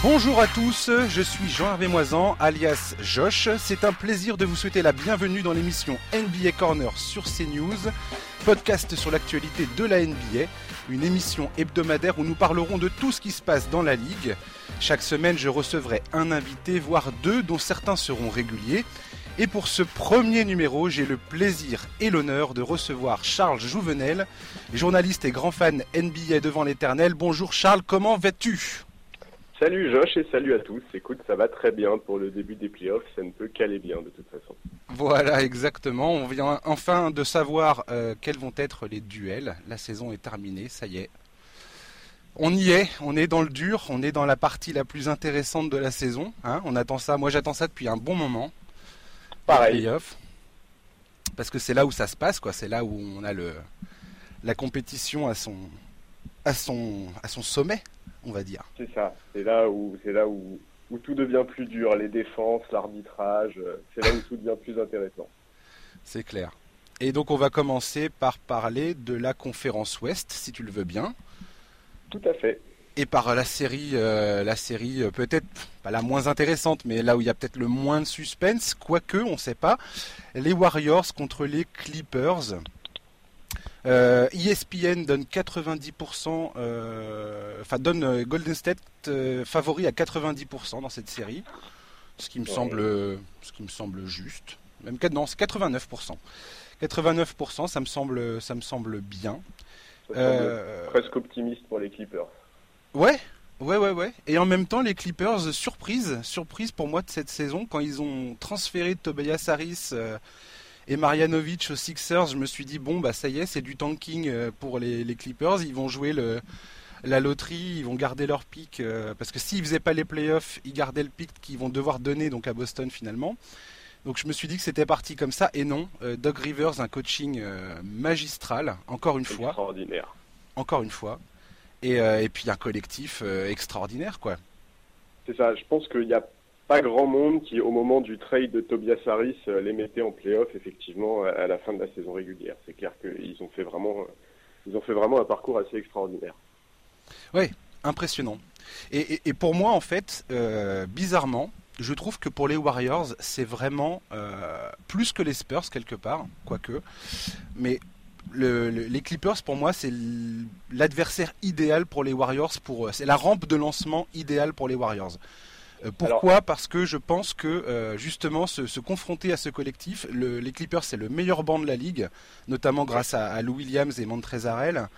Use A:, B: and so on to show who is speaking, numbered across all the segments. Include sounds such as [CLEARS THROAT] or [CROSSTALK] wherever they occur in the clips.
A: Bonjour à tous, je suis Jean-Hervé Moisan, alias Josh. C'est un plaisir de vous souhaiter la bienvenue dans l'émission NBA Corner sur CNews, podcast sur l'actualité de la NBA, une émission hebdomadaire où nous parlerons de tout ce qui se passe dans la ligue. Chaque semaine, je recevrai un invité, voire deux, dont certains seront réguliers. Et pour ce premier numéro, j'ai le plaisir et l'honneur de recevoir Charles Jouvenel, journaliste et grand fan NBA devant l'éternel. Bonjour Charles, comment vas-tu?
B: Salut Josh et salut à tous. Écoute, ça va très bien pour le début des playoffs, ça ne peut qu'aller bien de toute façon.
A: Voilà, exactement. On vient enfin de savoir euh, quels vont être les duels. La saison est terminée, ça y est. On y est, on est dans le dur, on est dans la partie la plus intéressante de la saison. Hein. on attend ça, moi j'attends ça depuis un bon moment.
B: Pareil. Playoffs.
A: Parce que c'est là où ça se passe, quoi. C'est là où on a le la compétition à son à son à son sommet on va dire.
B: C'est ça. C'est là où c'est là où, où tout devient plus dur, les défenses, l'arbitrage. Euh, c'est là où tout devient plus intéressant.
A: C'est clair. Et donc on va commencer par parler de la conférence Ouest, si tu le veux bien.
B: Tout à fait.
A: Et par la série, euh, la série euh, peut-être pas la moins intéressante, mais là où il y a peut-être le moins de suspense, quoique on ne sait pas, les Warriors contre les Clippers. Euh, ESPN donne 90%, euh, enfin donne euh, Golden State favori à 90% dans cette série, ce qui me semble, ce qui me semble juste. Même non, c'est 89%. 89%, ça me semble, ça me semble bien.
B: presque optimiste pour les Clippers.
A: Ouais, Ouais, ouais, ouais. Et en même temps, les Clippers, surprise, surprise pour moi de cette saison, quand ils ont transféré Tobias Harris et Marianovic aux Sixers, je me suis dit bon bah ça y est, c'est du tanking euh, pour les, Clippers, ils vont jouer le, la loterie, ils vont garder leur pic euh, parce que s'ils faisaient pas les playoffs, ils gardaient le pic qu'ils vont devoir donner donc à Boston finalement. Donc je me suis dit que c'était parti comme ça et non. Euh, Doug Rivers, un coaching magistral, encore une fois.
B: Extraordinaire.
A: Encore une fois. Et, et puis un collectif extraordinaire quoi.
B: C'est ça. Je pense qu'il y a pas grand monde qui, au moment du trade de Tobias Harris, euh, les mettait en playoff effectivement à la fin de la saison régulière. C'est clair qu'ils ont fait vraiment, ils ont fait vraiment un parcours assez extraordinaire.
A: Oui, impressionnant. Et, pour moi, en fait, euh, bizarrement, je trouve que pour les Warriors, c'est vraiment euh, plus que les Spurs quelque part, quoique. Mais les Clippers, pour moi, c'est l'adversaire idéal pour les Warriors. C'est la rampe de lancement idéale pour les Warriors. Euh, pourquoi? Parce que je pense que euh, justement se, confronter à ce collectif, les Clippers c'est le meilleur banc de la ligue, notamment grâce à, Lou Williams et Montrezarel.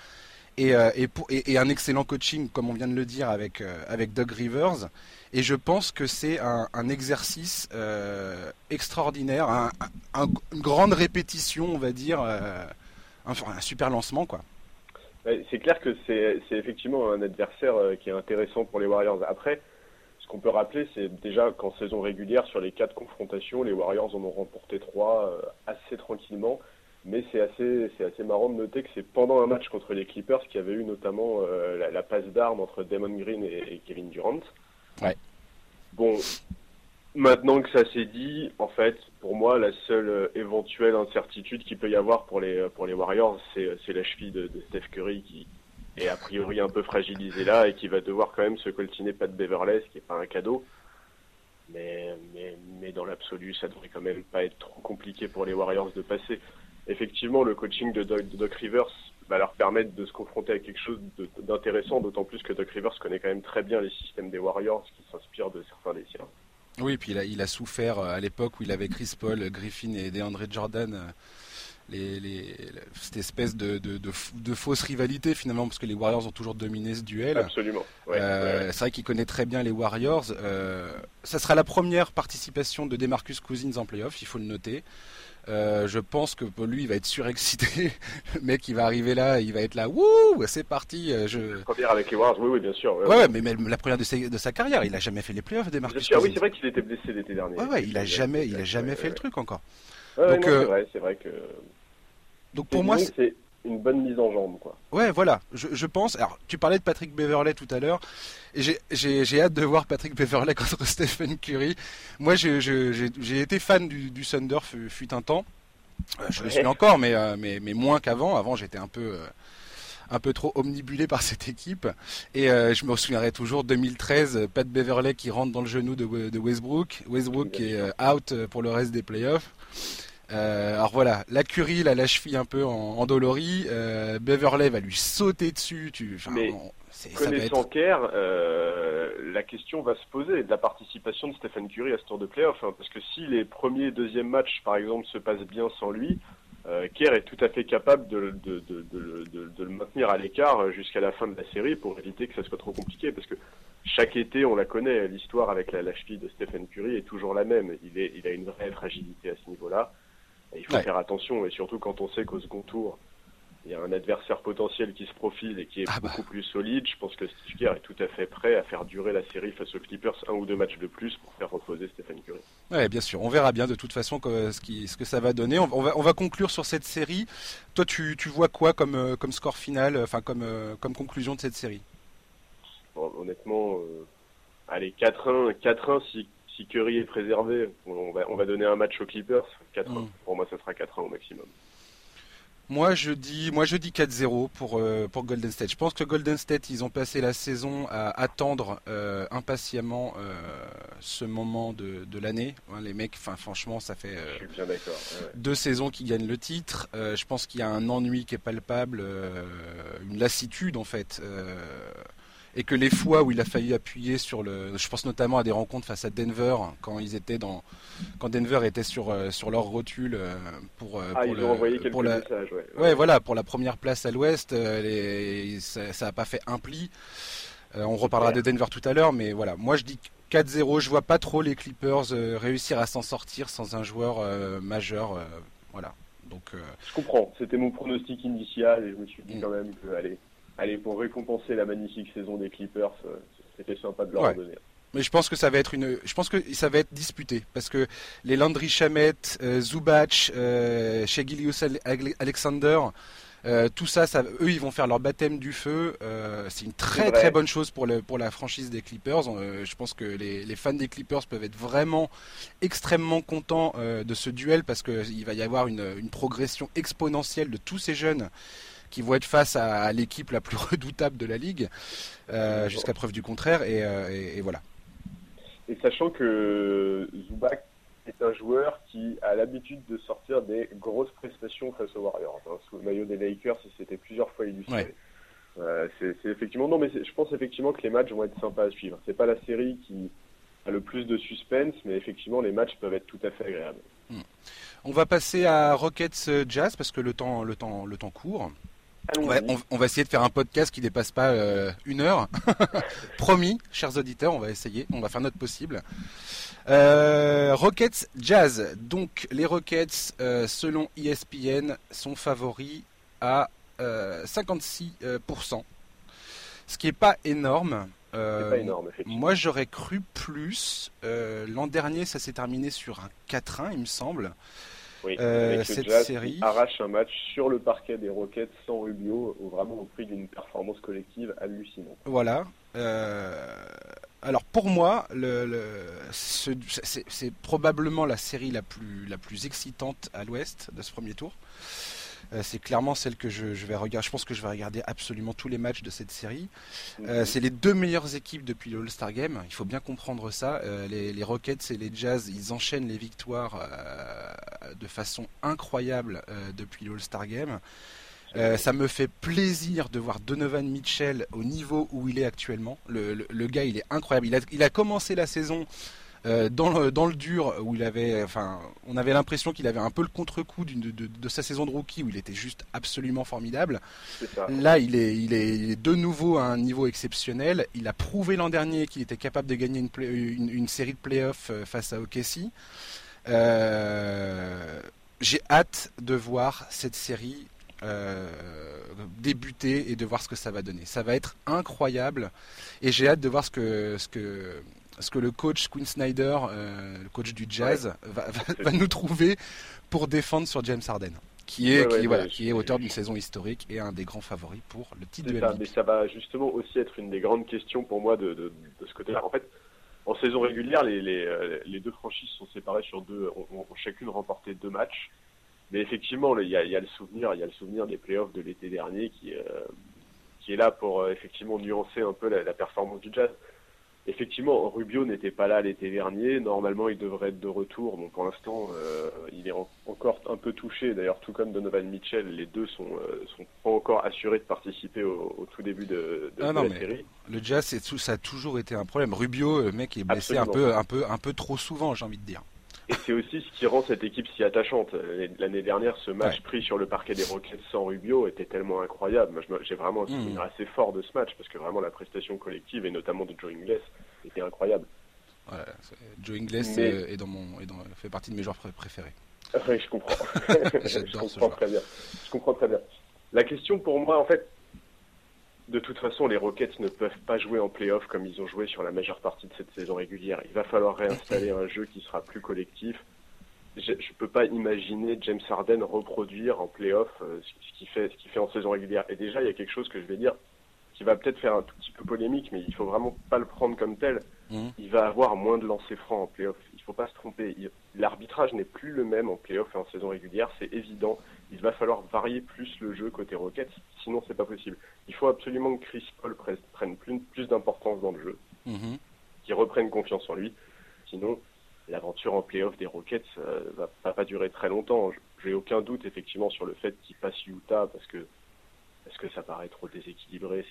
A: Et, euh, et, un excellent coaching, comme on vient de le dire, avec, avec Doug Rivers. Et je pense que c'est un, exercice extraordinaire, une grande répétition, on va dire, un, un, super lancement, quoi.
B: C'est clair que c'est effectivement un adversaire qui est intéressant pour les Warriors. Après, qu'on peut rappeler, c'est déjà qu'en saison régulière, sur les quatre confrontations, les Warriors en ont remporté trois euh, assez tranquillement. Mais c'est assez, c'est assez marrant de noter que c'est pendant un match contre les Clippers qu'il y avait eu notamment euh, la, passe d'armes entre Damon Green et, Kevin Durant.
A: Ouais.
B: Bon, maintenant que ça s'est dit, en fait, pour moi, la seule euh, éventuelle incertitude qu'il peut y avoir pour les, pour les Warriors, c'est, la cheville de, de Steph Curry qui, est a priori un peu fragilisé là et qui va devoir quand même se coltiner pas de Beverley, ce qui est pas un cadeau. Mais, mais, dans l'absolu, ça devrait quand même pas être trop compliqué pour les Warriors de passer. Effectivement, le coaching de Doc, Rivers va leur permettre de se confronter à quelque chose d'intéressant, d'autant plus que Doc Rivers connaît quand même très bien les systèmes des Warriors qui s'inspirent de certains des siens.
A: Oui, puis il a, souffert euh, à l'époque où il avait Chris Paul, Griffin et DeAndre Jordan euh, les, cette espèce de, de, fausse rivalité finalement, parce que les Warriors ont toujours dominé ce duel.
B: Absolument.
A: Euh, c'est vrai qu'il connaît très bien les Warriors. Euh, ça sera la première participation de Demarcus Cousins en playoff, il faut le noter. Euh, je pense que lui, il va être surexcité. [LAUGHS] le mec, il va arriver là, il va être là, wouh, c'est parti. Je...
B: Première avec les Warriors, oui, oui, bien sûr.
A: Ouais, mais, la première de sa, carrière, il a jamais fait les playoffs, Demarcus Cousins.
B: oui, c'est vrai qu'il était blessé l'été dernier.
A: Ouais, ouais, il a jamais, il a jamais fait le truc encore.
B: Donc, c'est vrai, c'est vrai que.
A: Donc pour moi,
B: c'est une bonne mise en jambe, quoi.
A: Ouais, voilà. Je, pense. Alors, tu parlais de Patrick Beverley tout à l'heure, et j'ai hâte de voir Patrick Beverley contre [LAUGHS] Stephen Curry. Moi, j'ai été fan du, du Thunder fut, un temps. Euh, je le suis encore, mais, euh, mais, mais moins qu'avant. Avant, j'étais un peu. Euh, un peu trop omnibulé par cette équipe. Et je me souviendrai toujours 2013, Pat Beverley qui rentre dans le genou de, Westbrook, Westbrook qui est out pour le reste des playoffs. Alors voilà, la Curie, la cheville un peu en, en dolorie. Beverley va lui sauter dessus. Tu,
B: Connaissant Kerr, euh, la question va se poser de la participation de Stephen Curry à ce tour de playoff. Hein, parce que si les premiers et deuxièmes matchs, par exemple, se passent bien sans lui, euh, Kerr est tout à fait capable de, de, de, de le maintenir à l'écart jusqu'à la fin de la série pour éviter que ça soit trop compliqué. Parce que chaque été, on la connaît, l'histoire avec la lâche de Stephen Curry est toujours la même. Il, est, il a une vraie fragilité à ce niveau-là. Il faut faire attention, et surtout quand on sait qu'au second tour, il y a un adversaire potentiel qui se profile et qui est ah bah. beaucoup plus solide, je pense que Steve Kerr est tout à fait prêt à faire durer la série face aux Clippers un ou deux matchs de plus pour faire reposer Stephen Curry.
A: Ouais, bien sûr. On verra bien de toute façon ce, que ça va donner. On, va, on va conclure sur cette série. Toi, tu, tu vois quoi comme, euh, comme score final, euh, enfin comme, euh, comme conclusion de cette série?
B: Honnêtement, allez 4-1, 4-1 si, si Curry est préservé. On va, on va donner un match aux Clippers. 4-1. Mm. Pour moi, ça sera 4-1 au maximum.
A: Moi je dis, moi je dis 4-0 pour euh, pour Golden State. Je pense que Golden State ils ont passé la saison à attendre euh, impatiemment euh, ce moment de, de l'année. les mecs, enfin franchement ça fait deux saisons qu'ils gagnent le titre. je pense qu'il y a un ennui qui est palpable, une lassitude en fait et que les fois où il a failli appuyer sur le, je pense notamment à des rencontres face à Denver quand ils étaient dans, quand Denver était sur euh, sur leur rotule euh, pour
B: euh, ah, pour, le,
A: pour la,
B: messages,
A: ouais. voilà pour la première place à l'Ouest, ça, ça a pas fait un pli. on reparlera de Denver tout à l'heure, mais voilà, moi je dis 4-0, je vois pas trop les Clippers réussir à s'en sortir sans un joueur majeur, voilà. Donc,
B: Je comprends, c'était mon pronostic initial et je me suis dit mm. quand même que allez, allez, pour récompenser la magnifique saison des Clippers, euh, c'était sympa de leur donner.
A: Mais je pense que ça va être une, je pense que ça va être disputé parce que les Landry Shamet, euh, Zubac, euh, Alexander, euh, tout ça, ça, eux, ils vont faire leur baptême du feu. c'est une très très bonne chose pour, le, pour la franchise des Clippers. je pense que les, les, fans des Clippers peuvent être vraiment extrêmement contents de ce duel parce qu'il va y avoir une, une progression exponentielle de tous ces jeunes qui vont être face à, l'équipe la plus [LAUGHS] redoutable de la ligue, euh, jusqu'à preuve du contraire, euh, et, voilà.
B: Et sachant que Zubac est un joueur qui a l'habitude de sortir des grosses prestations face aux Warriors. Hein. Sous le maillot des Lakers, c'était plusieurs fois illustré. Euh, c'est effectivement non, mais je pense effectivement que les matchs vont être sympas à suivre. C'est pas la série qui a le plus de suspense, mais effectivement les matchs peuvent être tout à fait agréables. Hmm.
A: On va passer à Rockets Jazz parce que le temps, le temps, le temps court on, va essayer de faire un podcast qui dépasse pas euh, une heure. [LAUGHS] Promis, chers auditeurs, on va essayer, on va faire notre possible. Euh, Rockets Jazz. Donc les Rockets, euh, selon ESPN, sont favoris à 56%. Ce qui est pas énorme.
B: Pas énorme
A: moi j'aurais cru plus. L'an dernier ça s'est terminé sur un 4-1 il me semble.
B: Oui, euh, cette série arrache un match sur le parquet des Rockets sans Rubio, vraiment au prix d'une performance collective hallucinante.
A: Voilà. Euh, alors pour moi, le, c'est probablement la série la plus, la plus excitante à l'Ouest de ce premier tour. Euh, c'est clairement celle que je, vais regarder. Je pense que je vais regarder absolument tous les matchs de cette série. Euh, c'est les deux meilleures équipes depuis le All-Star Game. Il faut bien comprendre ça. Euh, les, Rockets et les Jazz, ils enchaînent les victoires de façon incroyable depuis le All-Star Game. ça me fait plaisir de voir Donovan Mitchell au niveau où il est actuellement. Le, gars, il est incroyable. Il a, il a commencé la saison dans, le, dans le dur où il avait, enfin, on avait l'impression qu'il avait un peu le contre-coup de, de, sa saison de rookie où il était juste absolument formidable. Là, il est, il, est, de nouveau à un niveau exceptionnel. Il a prouvé l'an dernier qu'il était capable de gagner une, une, série de playoffs euh, face à OKC. Euh, j'ai hâte de voir cette série débuter et de voir ce que ça va donner. Ça va être incroyable et j'ai hâte de voir ce que, ce que parce que le coach Quinn Snyder, euh, le coach du jazz, [LAUGHS] va, nous trouver pour défendre sur James Harden. Qui est, qui, voilà, qui est auteur d'une saison historique et un des grands favoris pour le titre de
B: ça, Mais ça va justement aussi être une des grandes questions pour moi de, de, ce côté-là. En fait, en saison régulière, les, les, euh, les, deux franchises sont séparées sur deux, ont, chacune remporté deux matchs. Mais effectivement, il y, a, y, a, le souvenir, il y a le souvenir des playoffs de l'été dernier qui, euh, qui est là pour effectivement nuancer un peu la performance du Jazz effectivement, Rubio n'était pas là l'été dernier. Normalement, il devrait être de retour. Bon, pour l'instant, euh, il est encore un peu touché. D'ailleurs, tout comme Donovan Mitchell, les deux sont, euh, sont pas encore assurés de participer au, tout début de,
A: ah
B: la
A: série. Le jazz, ça a toujours été un problème. Rubio, le mec est blessé un peu, un peu, un peu trop souvent, j'ai envie de dire.
B: Et c'est aussi ce qui rend cette équipe si attachante. L'année dernière, ce match pris sur le parquet des Rockets sans Rubio était tellement incroyable. j'ai vraiment un souvenir hmm. assez fort de ce match parce que vraiment la prestation collective et notamment de Joe Ingles était incroyable.
A: Joe Ingles est, dans mon, fait partie de mes joueurs préférés.
B: oui, je comprends. [LAUGHS] [LAUGHS] je comprends très bien. Je comprends très bien. La question pour moi, en fait, de toute façon, les Rockets ne peuvent pas jouer en playoff comme ils ont joué sur la majeure partie de cette saison régulière. Il va falloir réinstaller un jeu qui sera plus collectif. Je ne peux pas imaginer James Harden reproduire en playoff euh, ce qu'il fait, ce qu'il fait en saison régulière. Et déjà, il y a quelque chose que je vais dire qui va peut-être faire un tout petit peu polémique, mais il faut vraiment pas le prendre comme tel. Mmh. Il va avoir moins de lancers francs en playoff. Il faut pas se tromper. L'arbitrage n'est plus le même en playoff et en saison régulière, c'est évident il va falloir varier plus le jeu côté Rockets, sinon c'est pas possible. Il faut absolument que Chris Paul prenne plus, d'importance dans le jeu, mhm. qu'il reprenne confiance en lui, sinon l'aventure en playoff des Rockets euh, va, pas durer très longtemps. J'ai aucun doute effectivement sur le fait qu'il passe Utah parce que parce que ça paraît trop déséquilibré,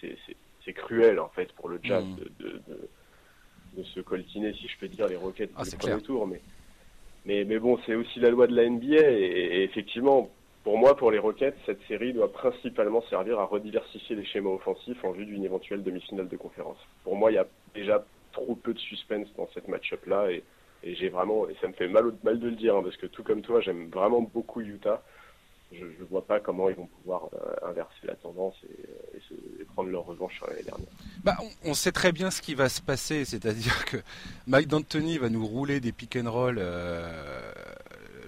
B: c'est cruel en fait pour le Jazz mhm. de, de, se coltiner, si je peux dire, les Rockets ah, du premier tour, mais mais, mais bon, c'est aussi la loi de la NBA et effectivement, pour moi, pour les Rockets, cette série doit principalement servir à rediversifier les schémas offensifs en vue d'une éventuelle demi-finale de conférence. Pour moi, il y a déjà trop peu de suspense dans cette match-up-là et, j'ai vraiment, et ça me fait mal, mal de le dire, hein, parce que tout comme toi, j'aime vraiment beaucoup Utah. Je ne vois pas comment ils vont pouvoir euh, inverser la tendance et, prendre leur revanche sur l'année dernière.
A: Bah, on, sait très bien ce qui va se passer, c'est-à-dire que Mike D'Antoni va nous rouler des pick and roll euh,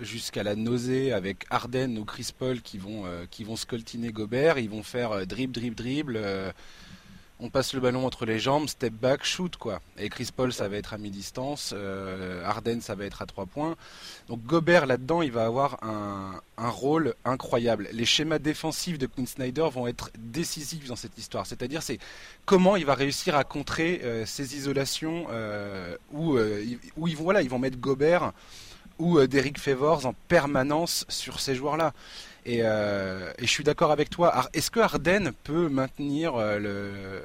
A: jusqu'à la nausée avec Arden ou Chris Paul qui vont, euh, qui vont scoltiner Gobert. Ils vont faire euh, dribble, dribble, dribble. Euh, on passe le ballon entre les jambes, step back, shoot quoi. Et Chris Paul ça va être à mi-distance, Arden ça va être à trois points. Donc Gobert là-dedans il va avoir un, un, rôle incroyable. Les schémas défensifs de Quinn Snyder vont être décisifs dans cette histoire. C'est-à-dire c'est comment il va réussir à contrer ces isolations où, où ils voilà ils vont mettre Gobert ou euh, d'Eric Favors en permanence sur ces joueurs-là. Euh, et, je suis d'accord avec toi. Est-ce que Harden peut maintenir euh, le.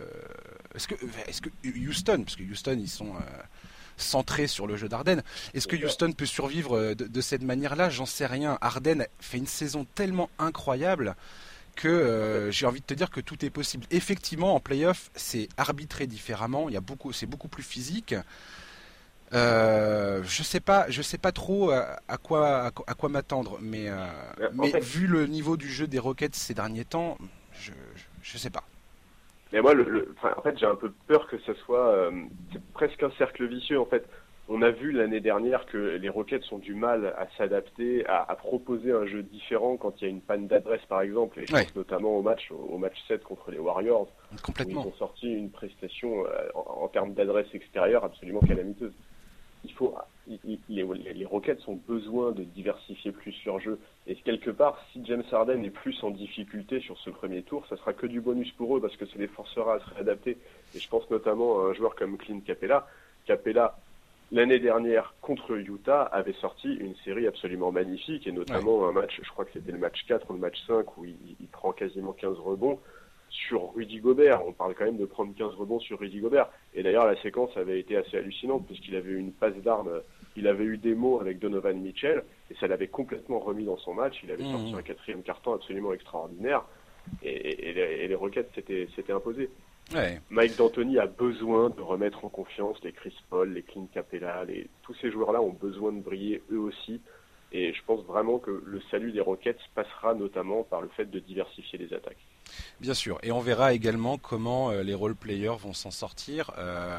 A: Est-ce que, est que Houston, parce que Houston ils sont centrés sur le jeu d'Arden, est-ce que Houston peut survivre de, cette manière-là? J'en sais rien. Harden fait une saison tellement incroyable que j'ai envie de te dire que tout est possible. Effectivement, en playoff, c'est arbitré différemment. Il y a beaucoup, c'est beaucoup plus physique. Euh, je sais pas, je sais pas trop euh, à, quoi à, quoi m'attendre, mais, euh, mais vu le niveau du jeu des Rockets ces derniers temps, je, je, sais pas.
B: Mais moi, le, en fait, j'ai un peu peur que ce soit presque un cercle vicieux. En fait, on a vu l'année dernière que les Rockets ont du mal à s'adapter, à, proposer un jeu différent quand il y a une panne d'adresse, par exemple. Et je pense notamment au match, au match 7 contre les Warriors.
A: Complètement.
B: Où ils ont sorti une prestation en, en termes d'adresse extérieure absolument calamiteuse il faut, les, Rockets ont besoin de diversifier plus leur jeu. Et quelque part, si James Harden est plus en difficulté sur ce premier tour, ça sera que du bonus pour eux parce que ça les forcera à se réadapter. Et je pense notamment à un joueur comme Clint Capella. Capella, l'année dernière contre Utah, avait sorti une série absolument magnifique et notamment un match, je crois que c'était le match 4 ou le match 5 où il, il prend quasiment 15 rebonds sur Rudy Gobert. On parle quand même de prendre 15 rebonds sur Rudy Gobert. Et d'ailleurs, la séquence avait été assez hallucinante puisqu'il avait eu une passe d'armes, il avait eu des mots avec Donovan Mitchell et ça l'avait complètement remis dans son match. Il avait mmh. sorti un quatrième carton absolument extraordinaire et, les, Rockets s'étaient imposés. Mike D'Antoni a besoin de remettre en confiance les Chris Paul, les Clint Capella, les... tous ces joueurs-là ont besoin de briller eux aussi. Et je pense vraiment que le salut des Rockets passera notamment par le fait de diversifier les attaques.
A: Bien sûr, et on verra également comment euh, les role-players vont s'en sortir. Euh,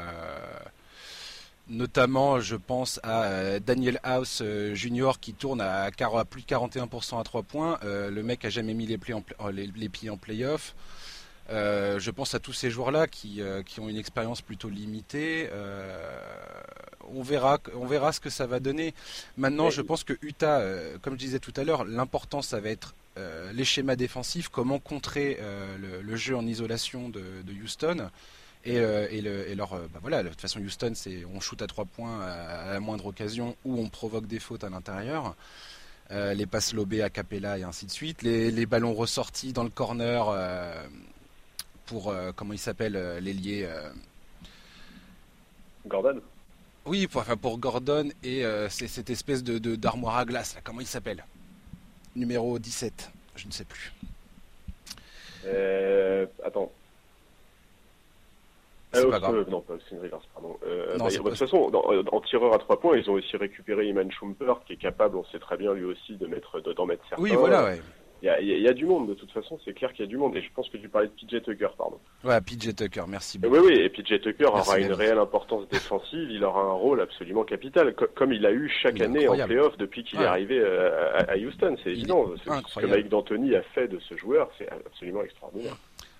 A: notamment, je pense à euh, Daniel House Jr. qui tourne à, plus de 41% à 3 points. le mec a jamais mis les, les, pieds en playoff. Je pense à tous ces joueurs-là qui, ont une expérience plutôt limitée. on, verra, on verra ce que ça va donner. Maintenant, je pense que Utah, comme je disais tout à l'heure, l'important, ça va être les schémas défensifs, comment contrer le, jeu en isolation de, Houston. Et, leur, bah voilà, de toute façon, Houston, c'est on shoot à trois points à, la moindre occasion ou on provoque des fautes à l'intérieur. les passes lobées à Capella et ainsi de suite, les, ballons ressortis dans le corner pour comment il s'appelle l'ailier
B: Gordon
A: oui, pour, enfin pour Gordon et euh, c'est cette espèce de d'armoire à glace, là, comment il s'appelle? Numéro 17, je ne sais plus.
B: Euh, attends.
A: C'est pas grave.
B: non, pas Rivers, pardon. Euh, bah, de toute façon, en tireur à trois points, ils ont aussi récupéré Iman Schumpert, qui est capable, on sait très bien lui aussi, de mettre, d'en mettre certains.
A: Oui, voilà, ouais.
B: Il y, a, du monde, de toute façon, c'est clair qu'il y a du monde. Et je pense que tu parlais de PJ Tucker, pardon.
A: Ouais, PJ Tucker, merci
B: beaucoup. Oui, oui, et PJ Tucker aura une réelle importance [LAUGHS] défensive. Il aura un rôle absolument capital, comme il a eu chaque année en playoff depuis qu'il est arrivé euh, à, Houston. C'est évident. Ce que Mike D'Antoni a fait de ce joueur, c'est absolument extraordinaire.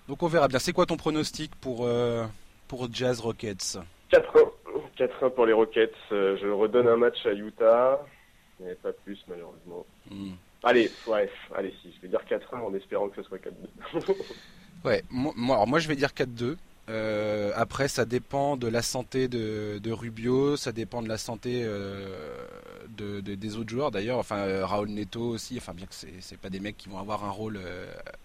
A: Donc on verra bien. C'est quoi ton pronostic pour, euh, pour Jazz Rockets?
B: 4-1. 4-1 pour les Rockets. Euh, je redonne un match à Utah, mais pas plus malheureusement. Hmm. Allez, ouais, allez, si, je vais dire 4-1 en espérant que ce soit 4-2.
A: ouais, moi, alors moi je vais dire 4-2. Euh, après, ça dépend de la santé de, Rubio, ça dépend de la santé euh, de, des autres joueurs d'ailleurs. Enfin, euh, Raoul Neto aussi. Enfin, bien que c'est pas des mecs qui vont avoir un rôle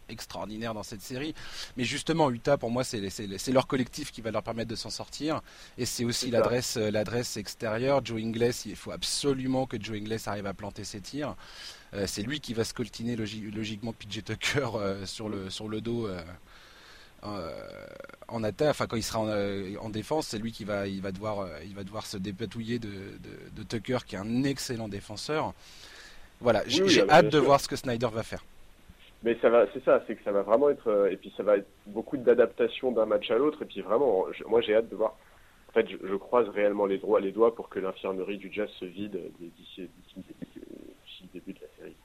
A: extraordinaire dans cette série, mais justement, Utah pour moi, c'est leur collectif qui va leur permettre de s'en sortir, et c'est aussi l'adresse l'adresse extérieure. Joe Ingles, il faut absolument que Joe Ingles arrive à planter ses tirs. c'est lui qui va scoltiner logiquement PJ Tucker sur le sur le dos euh, en attaque, enfin quand il sera en, euh, défense, c'est lui qui va, il va devoir, euh, il va devoir se dépatouiller de, Tucker, qui est un excellent défenseur. Voilà, j'ai hâte de voir ce que Snyder va faire.
B: Mais ça va, c'est ça, c'est que ça va vraiment être, et puis ça va être beaucoup d'adaptation d'un match à l'autre, et puis vraiment, moi j'ai hâte de voir. En fait, je, croise réellement les, droits, les doigts pour que l'infirmerie du Jazz se vide d'ici le début de la série.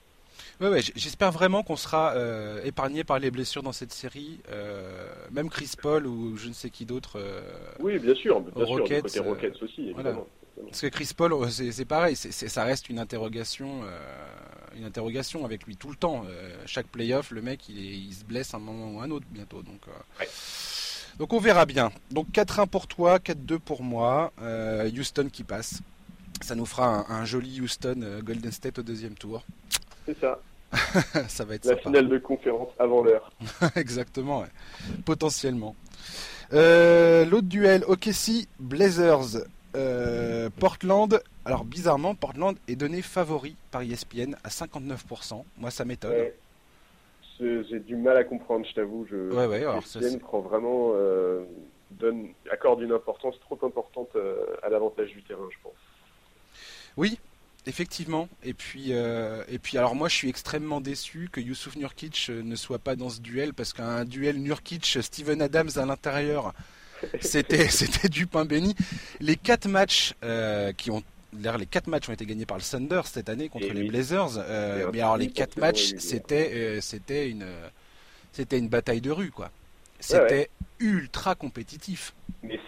A: Ouais, j'espère vraiment qu'on sera euh, épargné par les blessures dans cette série. Euh, même Chris Paul ou je ne sais qui d'autre. Euh,
B: oui, bien sûr, bien Rockets, côté Rockets aussi, évidemment.
A: Parce que Chris Paul, c'est pareil, ça reste une interrogation, une interrogation avec lui tout le temps. chaque playoff, le mec, il, il, se blesse un moment ou un autre bientôt. Donc, donc on verra bien. Donc 4-1 pour toi, 4-2 pour moi. Houston qui passe. Ça nous fera un, un joli Houston Golden State au deuxième tour.
B: C'est ça. [LAUGHS]
A: ça va être
B: la finale de conférence avant l'heure. [LAUGHS]
A: Exactement, potentiellement. Euh, l'autre duel, OKC Blazers. Euh, Portland, alors bizarrement, Portland est donné favori par ESPN à 59%. Moi, ça m'étonne.
B: J'ai du mal à comprendre, je t'avoue. Je... ESPN prend vraiment, euh, donne, accorde une importance trop importante à l'avantage du terrain, je pense.
A: Oui, Effectivement. Et puis, euh, et puis, alors moi, je suis extrêmement déçu que Youssouf Nurkic euh, ne soit pas dans ce duel parce qu'un duel Nurkic-Steven Adams à l'intérieur, [LAUGHS] c'était, c'était du pain béni. Les quatre matchs euh, qui ont les quatre matchs ont été gagnés par le Thunder cette année contre les Blazers. mais alors les quatre matchs, c'était c'était une c'était une bataille de rue quoi. C'était ultra compétitif.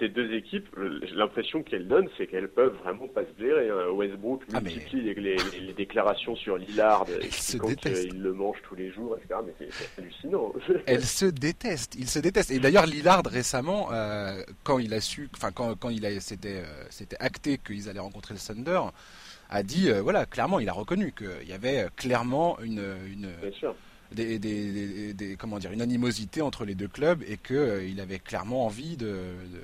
B: Ces deux équipes, l'impression qu'elles donnent, c'est qu'elles peuvent vraiment pas se blairer. Hein. Westbrook ah, multiplie les, déclarations sur Lillard, [LAUGHS] il le mange tous les jours, etc. Mais c'est hallucinant. [LAUGHS]
A: elles se détestent, ils se détestent. Et d'ailleurs, Lillard récemment, euh, quand il a su, enfin quand, quand il a, c'était, euh, c'était acté qu'ils allaient rencontrer le Thunder, a dit, euh, voilà, clairement, il a reconnu qu'il y avait clairement une, une
B: Bien sûr
A: des, des, comment dire, une animosité entre les deux clubs et qu'il euh, il avait clairement envie de, de,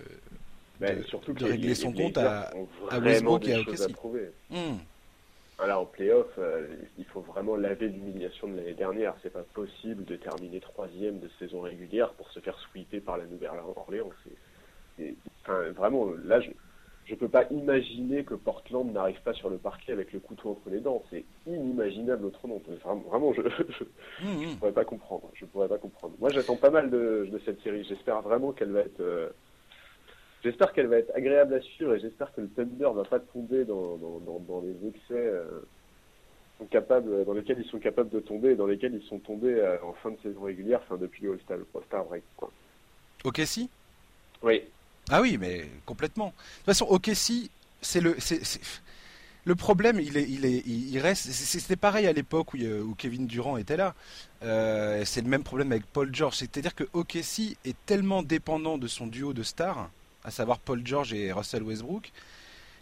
B: ben, surtout
A: de régler son compte à, à Westbrook et à OKC.
B: Hmm. Alors, en playoff, euh, il faut vraiment laver l'humiliation de l'année dernière. C'est pas possible de terminer troisième de saison régulière pour se faire sweeper par la Nouvelle-Orléans. Enfin, vraiment, là, je, je peux pas imaginer que Portland n'arrive pas sur le parquet avec le couteau entre les dents. C'est inimaginable autrement. Vraiment, vraiment je, je, mmh, mmh. pourrais pas comprendre. Je pourrais pas comprendre. Moi, j'attends pas mal de, cette série. J'espère vraiment qu'elle va être, euh, j'espère qu'elle va être agréable à suivre et j'espère que le Thunder va pas tomber dans, dans, les excès euh, sont capables, dans lesquels ils sont capables de tomber et dans lesquels ils sont tombés euh, en fin de saison régulière, fin depuis le All-Star Break. Quoi.
A: Ok, si.
B: Oui.
A: Ah oui, mais complètement. De toute façon, OKC, c'est le, c'est, le problème, il, est, il, est, il reste. C'était pareil à l'époque où, où, Kevin Durant était là. Euh, c'est le même problème avec Paul George. C'est-à-dire que OKC est tellement dépendant de son duo de stars, à savoir Paul George et Russell Westbrook,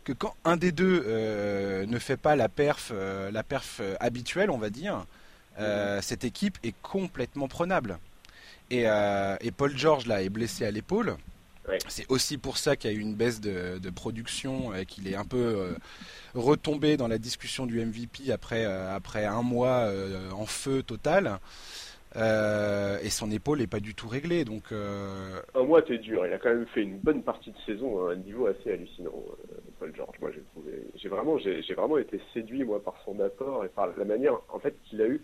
A: que quand un des deux euh, ne fait pas la perf, euh, la perf habituelle, on va dire, euh, cette équipe est complètement prenable. Et, et Paul George là est blessé à l'épaule. C'est aussi pour ça qu'il y a eu une baisse de, production et qu'il est un peu euh, retombé dans la discussion du MVP après, euh, après un mois euh, en feu total. Et son épaule n'est pas du tout réglée. Donc,
B: Un mois, t'es dur. Il a quand même fait une bonne partie de saison à un niveau assez hallucinant, Paul George. Moi, j'ai vraiment, j'ai vraiment été séduit moi par son apport et par la manière, en fait, qu'il a eu.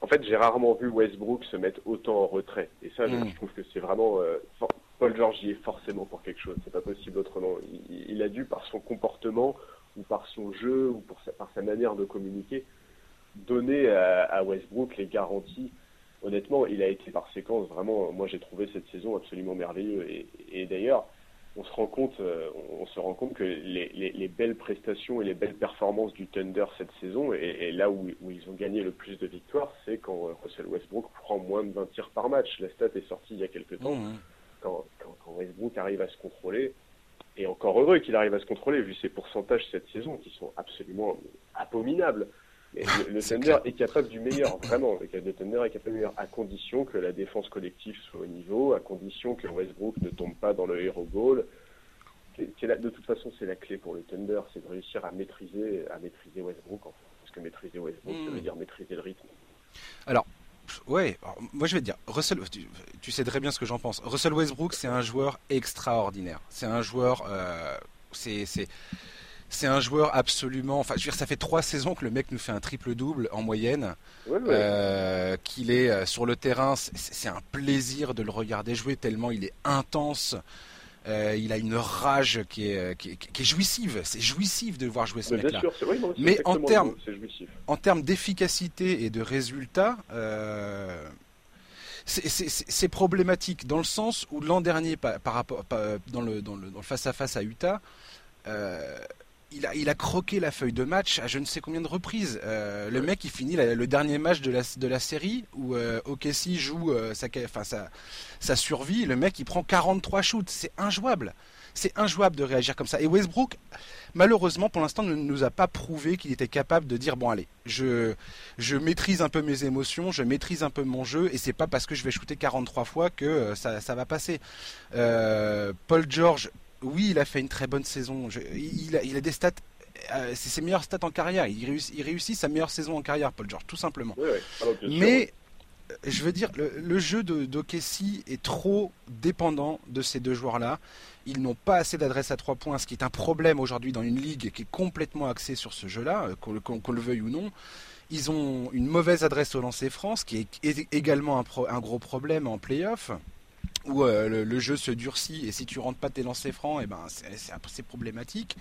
B: en fait, j'ai rarement vu Westbrook se mettre autant en retrait. Et ça, je, mm. trouve que c'est vraiment Paul George y est forcément pour quelque chose, c'est pas possible autrement. Il, a dû, par son comportement, ou par son jeu, ou par sa manière de communiquer, donner à, Westbrook les garanties. Honnêtement, il a été par séquence vraiment. Moi, j'ai trouvé cette saison absolument merveilleuse. Et, d'ailleurs, on se rend compte, euh, on se rend compte que les, belles prestations et les belles performances du Thunder cette saison, et, là où, ils ont gagné le plus de victoires, c'est quand Russell Westbrook prend moins de 20 tirs par match. La stat est sortie il y a quelques temps. Mmh, mmh quand, Westbrook arrive à se contrôler, et encore heureux qu'il arrive à se contrôler vu ses pourcentages cette saison qui sont absolument abominables. Le, Thunder est capable du meilleur, vraiment. Le Thunder est capable du meilleur, à condition que la défense collective soit au niveau, à condition que Westbrook ne tombe pas dans le hero goal. de toute façon, c'est la clé pour le Thunder, c'est de réussir à maîtriser, à maîtriser Westbrook. En fait. Parce que maîtriser Westbrook, ça veut hmm. dire maîtriser le rythme.
A: Alors, Ouais, moi je vais te dire, Russell, tu, sais très bien ce que j'en pense. Russell Westbrook, c'est un joueur extraordinaire. C'est un joueur, euh, c'est c'est un joueur absolument. Enfin, je veux dire, ça fait trois saisons que le mec nous fait un triple double en moyenne. Euh, qu'il est euh, sur le terrain, c'est un plaisir de le regarder jouer tellement il est intense. Euh, il a une rage qui est, qui est, jouissive. C'est jouissif de voir jouer ce mec-là. Mais en termes, en termes d'efficacité et de résultats, euh, c'est problématique dans le sens où l'an dernier, par, rapport, dans le dans le face à face à Utah, il a, il a croqué la feuille de match à je ne sais combien de reprises. Euh, le mec, il finit le dernier match de la, de la série où euh, joue euh, sa, enfin, sa, survie. Le mec, il prend 43 shoots. C'est injouable. C'est injouable de réagir comme ça. Et Westbrook, malheureusement, pour l'instant, ne nous a pas prouvé qu'il était capable de dire bon, allez, je, je maîtrise un peu mes émotions, je maîtrise un peu mon jeu, et c'est pas parce que je vais shooter 43 fois que ça, ça va passer. Paul George oui, il a fait une très bonne saison. il, a, des stats. Euh, c'est ses meilleures stats en carrière. Il réussit, sa meilleure saison en carrière, Paul George, tout simplement. Ah, Mais euh, je veux dire, le, jeu de d'Okessi est trop dépendant de ces deux joueurs-là. Ils n'ont pas assez d'adresse à trois points, ce qui est un problème aujourd'hui dans une ligue qui est complètement axée sur ce jeu-là, euh, qu'on le veuille ou non. Ils ont une mauvaise adresse au lancer France, qui est également un, un gros problème en playoff où euh, le, jeu se durcit et si tu rentres pas tes lancers francs, et eh ben c'est problématique.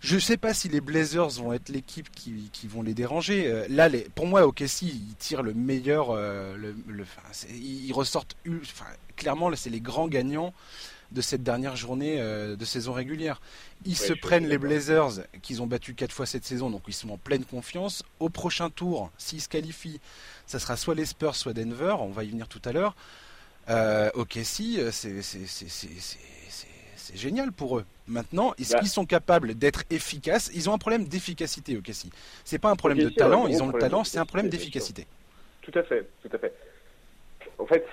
A: Je sais pas si les Blazers vont être l'équipe qui, qui, vont les déranger. Euh, là, les, pour moi, OKC, ils tirent le meilleur. Euh, le, le ils ressortent. Enfin, clairement, c'est les grands gagnants de cette dernière journée de saison régulière. Ils se prennent les Blazers qu'ils ont battu quatre fois cette saison, donc ils sont en pleine confiance. Au prochain tour, s'ils se qualifient, ça sera soit les Spurs, soit Denver. On va y venir tout à l'heure. Euh, ok, si, euh, c'est génial pour eux. Maintenant, est-ce bah. qu'ils sont capables d'être efficaces? Ils ont un problème d'efficacité, ok, si. C'est pas un problème de talent, ils ont le talent, c'est un problème d'efficacité.
B: Tout à fait, tout à fait. En fait,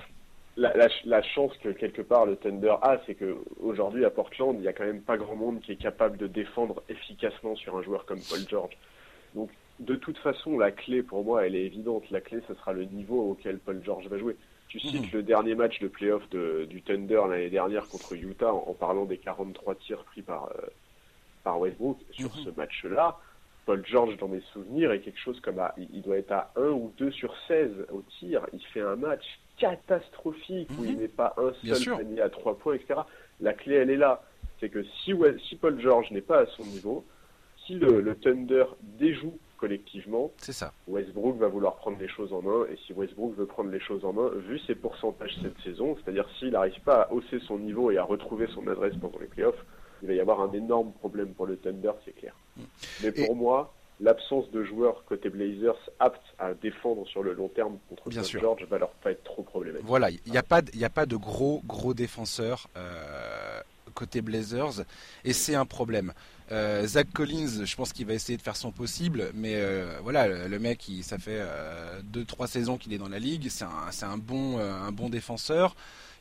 B: la, chance que quelque part le Thunder a, c'est que aujourd'hui à Portland, il n'y a quand même pas grand monde qui est capable de défendre efficacement sur un joueur comme Paul George. Donc, de toute façon, la clé pour moi, elle est évidente. La clé, ce sera le niveau auquel Paul George va jouer. Tu cites mhm. le dernier match de playoff du Thunder l'année dernière contre Utah en, parlant des 43 tirs pris par, euh, par Westbrook. Sur mhm. ce match-là, Paul George, dans mes souvenirs, est quelque chose comme à, il doit être à 1 ou 2 sur 16 au tir. Il fait un match catastrophique où il n'est mhm. pas un seul panier à 3 points, etc. La clé, elle est là. C'est que si, si Paul George n'est pas à son niveau, si le, le Thunder déjoue collectivement,
A: c'est ça.
B: Westbrook va vouloir prendre les choses en main. Et si Westbrook veut prendre les choses en main, vu ses pourcentages cette saison, c'est-à-dire s'il n'arrive pas à hausser son niveau et à retrouver son adresse pendant les playoffs, il va y avoir un énorme problème pour le Thunder, c'est clair. Mm. Mais pour moi, l'absence de joueurs côté Blazers aptes à défendre sur le long terme contre Bien George va leur pas être trop problématique.
A: Voilà, il n'y a, pas de, a pas de gros, gros défenseurs euh, côté Blazers et c'est un problème. Euh, Zach Collins, je pense qu'il va essayer de faire son possible, mais euh, voilà, le, mec, il, ça fait 2-3 saisons qu'il est dans la ligue, c'est un, un, bon, un bon défenseur.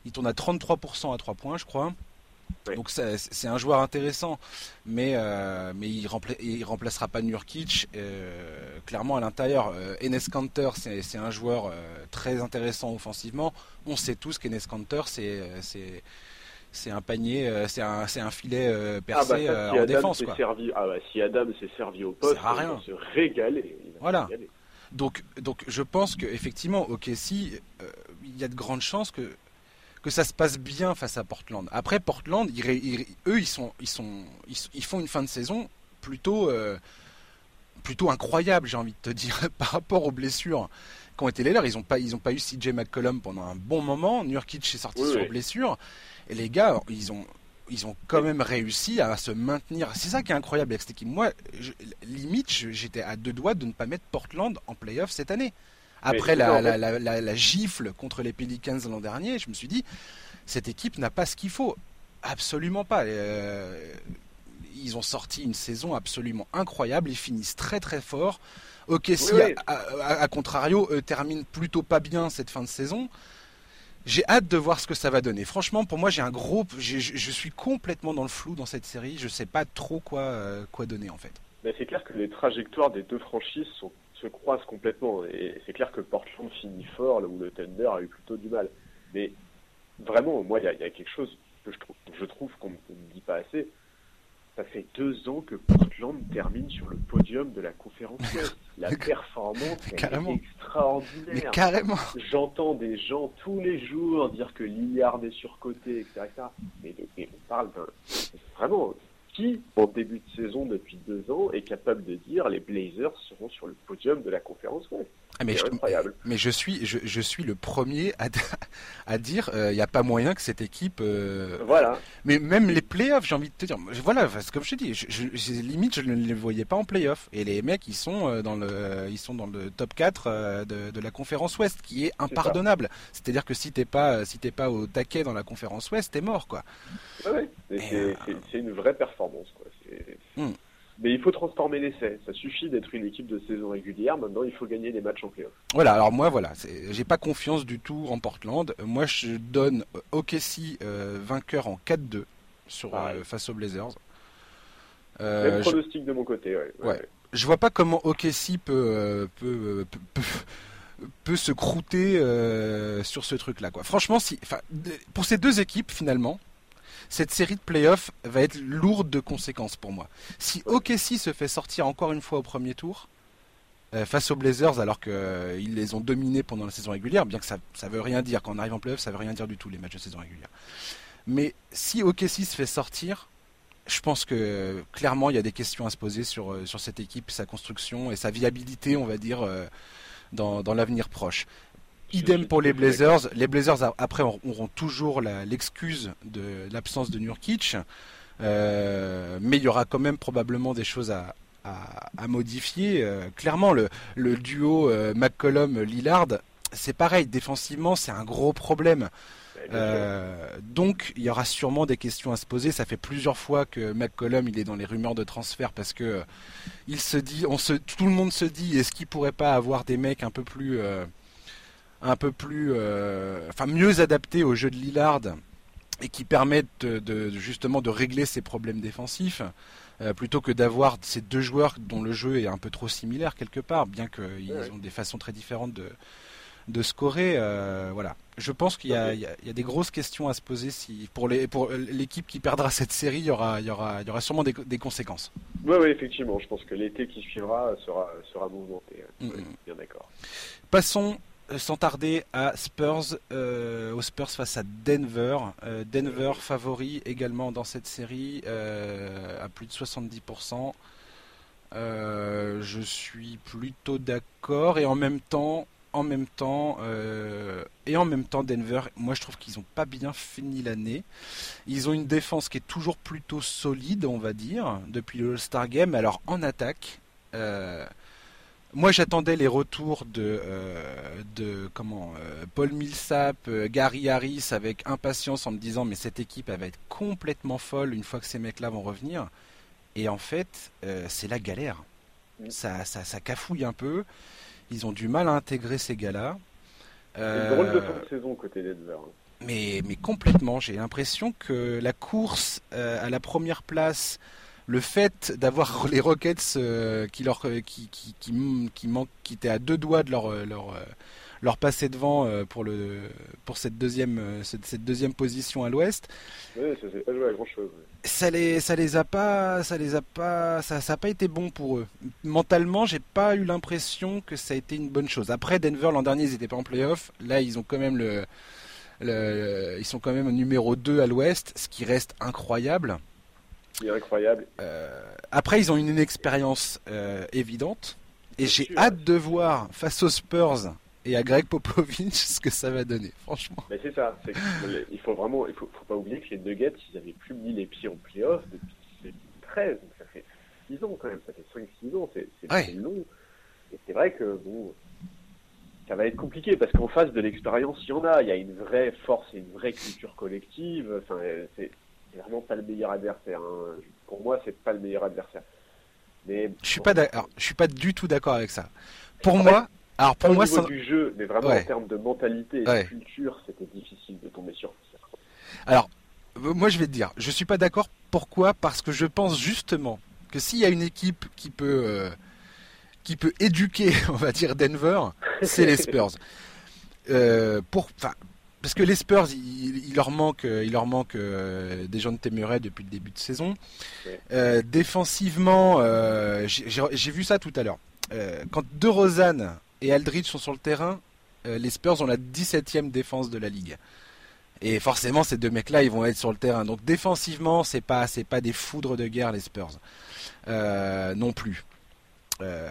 A: Il tourne à 33% à 3 points, je crois. Donc c'est un joueur intéressant, mais, euh, mais il, remplacera pas Nurkic. Euh, clairement à l'intérieur, euh, Enes Kanter c'est un joueur très intéressant offensivement. On sait tous qu'Enes Kanter c'est c'est un panier, c'est un, un, filet percé
B: ah bah
A: en défense.
B: Servi, ah bah, si Adam s'est servi au poste, il va se régaler.
A: voilà. Donc, donc je pense qu'effectivement, ok, si il y a de grandes chances que que ça se passe bien face à Portland. Après Portland, eux ils sont ils sont ils, font une fin de saison plutôt euh, plutôt incroyable, j'ai envie de te [LAUGHS] dire par rapport aux blessures qui ont été les leurs. Ils n'ont pas ils ont pas eu CJ McCollum pendant un bon moment. Nurkic est sorti sur blessure et les gars ils ont ils ont quand même réussi à se maintenir. C'est ça qui est incroyable avec cette équipe. Moi, limite, j'étais à deux doigts de ne pas mettre Portland en playoff cette année. Après la, gifle contre les Pelicans l'an dernier, je me suis dit, cette équipe n'a pas ce qu'il faut. Absolument pas. Euh, ils ont sorti une saison absolument incroyable. Ils finissent très très fort. Ok, si À, contrario, eux terminent plutôt pas bien cette fin de saison. J'ai hâte de voir ce que ça va donner. Franchement, pour moi, j'ai un gros, je, suis complètement dans le flou dans cette série. Je sais pas trop quoi, euh, quoi donner en fait.
B: Mais c'est clair que les trajectoires des deux franchises se croisent complètement. Et c'est clair que Portland finit fort, là où le Thunder a eu plutôt du mal. Mais vraiment, moi, il y, a quelque chose que je trouve qu'on ne dit pas assez. Ça fait deux ans que Portland termine sur le podium de la conférence [LAUGHS] La performance est extraordinaire.
A: Mais carrément.
B: J'entends des gens tous les jours dire que Lillard est surcoté, etc. Mais, mais on parle d'un... Vraiment, qui, en début de saison depuis deux ans, est capable de dire les Blazers seront sur le podium de la conférence Ouest?
A: Ah, mais, je, mais je suis, je, je, suis le premier à, [LAUGHS] à dire il euh, n'y a pas moyen que cette équipe. Euh,
B: voilà.
A: Mais même les playoffs, j'ai envie de te dire. Voilà, comme je te dis, je, limite, je ne les voyais pas en playoffs. Et les mecs, ils sont euh, dans le, ils sont dans le top 4 de, de la conférence Ouest, qui est impardonnable. C'est-à-dire que si t'es pas, si t'es pas au taquet dans la conférence Ouest, t'es mort, quoi.
B: Ouais, c'est une vraie performance, quoi. Mais il faut transformer l'essai. Ça suffit d'être une équipe de saison régulière. Maintenant, il faut gagner des matchs en playoff.
A: Voilà. Alors moi, voilà, j'ai pas confiance du tout en Portland. Moi, je donne OKC euh, vainqueur en 4-2 sur euh, face aux Blazers.
B: Euh, Même pronostic de mon côté.
A: Ouais, Je vois pas comment OKC peut, peut, peut, [LAUGHS] peut se croûter sur ce truc-là. Quoi. Franchement, si, pour ces deux équipes, finalement, cette série de playoffs va être lourde de conséquences pour moi. Si OKC se fait sortir encore une fois au premier tour, euh, face aux Blazers alors qu'ils euh, les ont dominés pendant la saison régulière, bien que ça ne veut rien dire, quand on arrive en playoffs, ça veut rien dire du tout les matchs de saison régulière. Mais si OKC se fait sortir, je pense que clairement il y a des questions à se poser sur, euh, cette équipe, sa construction et sa viabilité, on va dire, dans l'avenir proche. Idem pour les Blazers. Les Blazers après auront toujours l'excuse de l'absence de Nurkic, euh, mais il y aura quand même probablement des choses à, modifier. Euh, clairement, le, duo euh, McCollum-Lillard, c'est pareil. Défensivement, c'est un gros problème. donc il y aura sûrement des questions à se poser. Ça fait plusieurs fois que McCollum il est dans les rumeurs de transfert parce que il se dit, on se, tout le monde se dit, est-ce qu'il pourrait pas avoir des mecs un peu plus un peu plus, euh, enfin mieux adapté au jeu de Lillard et qui permettent de, justement de régler ses problèmes défensifs. Euh, plutôt que d'avoir ces deux joueurs dont le jeu est un peu trop similaire quelque part, bien qu'ils ont des façons très différentes de, de scorer. Euh, voilà. Je pense qu'il y, a des grosses questions à se poser si pour les pour l'équipe qui perdra [LAUGHS] cette série, il y aura il y aura il y aura sûrement des, conséquences.
B: Oui, oui, effectivement. Je pense que l'été qui suivra sera sera mouvementé. Mm, mm. Bien d'accord.
A: Passons sans tarder à Spurs, euh, aux Spurs face à Denver. Euh, Denver favori également dans cette série à plus de 70%. je suis plutôt d'accord et en même temps, en même temps, euh, et en même temps, Denver, moi je trouve qu'ils n'ont pas bien fini l'année. Ils ont une défense qui est toujours plutôt solide, on va dire, depuis le All-Star Game. Alors en attaque, euh, moi j'attendais les retours de, euh, de comment, Paul Millsap, Gary Harris avec impatience en me disant mais cette équipe elle va être complètement folle une fois que ces mecs-là vont revenir. Et en fait, c'est la galère. Mm. Ça, ça, ça cafouille un peu. Ils ont du mal à intégrer ces gars-là.
B: C'est une drôle de fin de saison côté Denver. Hein.
A: Mais, mais complètement, j'ai l'impression que la course euh, à la première place, le fait d'avoir [LAUGHS] les Rockets euh, qui, leur, qui, qui, qui, qui, qui étaient à deux doigts de leur, leur, leur passer devant euh, pour, le, pour cette, deuxième, euh, cette, deuxième position à l'ouest.
B: Oui, ça s'est pas joué à grand chose.
A: Ça les, ça les a pas, ça les a pas, ça, ça a pas été bon pour eux. Mentalement, j'ai pas eu l'impression que ça a été une bonne chose. Après, Denver l'an dernier, ils étaient pas en playoff. Là, ils ont quand même le, le ils sont quand même numéro 2 à l'ouest, ce qui reste incroyable.
B: Incroyable.
A: Euh, après, ils ont une inexpérience euh, évidente. Et j'ai hâte de voir face aux Spurs et à Greg Popovich [LAUGHS] ce que ça va donner, franchement.
B: Mais c'est ça, il faut vraiment, il faut, pas oublier que les Nuggets, ils avaient plus mis les pieds en playoff depuis 2013, donc ça fait 6 ans quand même, ça fait 5-6 ans, c'est long. Et c'est vrai que bon, ça va être compliqué parce qu'en face de l'expérience, il y en a, il y a une vraie force et une vraie culture collective. Enfin, c'est vraiment pas le meilleur adversaire. Hein. Pour moi, c'est pas le meilleur adversaire.
A: Mais je suis pas, je suis pas du tout d'accord avec ça. Pour moi, alors pour moi,
B: niveau du jeu, mais vraiment en termes de mentalité et de culture, c'était difficile de tomber sur ça.
A: Alors, euh, moi je vais te dire, je suis pas d'accord. Pourquoi? Parce que je pense justement que s'il y a une équipe qui peut euh, qui peut éduquer, [LAUGHS] on va dire Denver, c'est les Spurs. Euh, pour, parce que les Spurs, il, leur manque, il leur manque des gens de Temeray depuis le début de saison. défensivement, j'ai vu ça tout à l'heure. quand De Rosanne et Aldridge sont sur le terrain, euh, les Spurs ont la 17e défense de la ligue. Et forcément, ces deux mecs-là, ils vont être sur le terrain. Donc défensivement, c'est pas, c'est pas des foudres de guerre les Spurs, euh, non plus. Euh,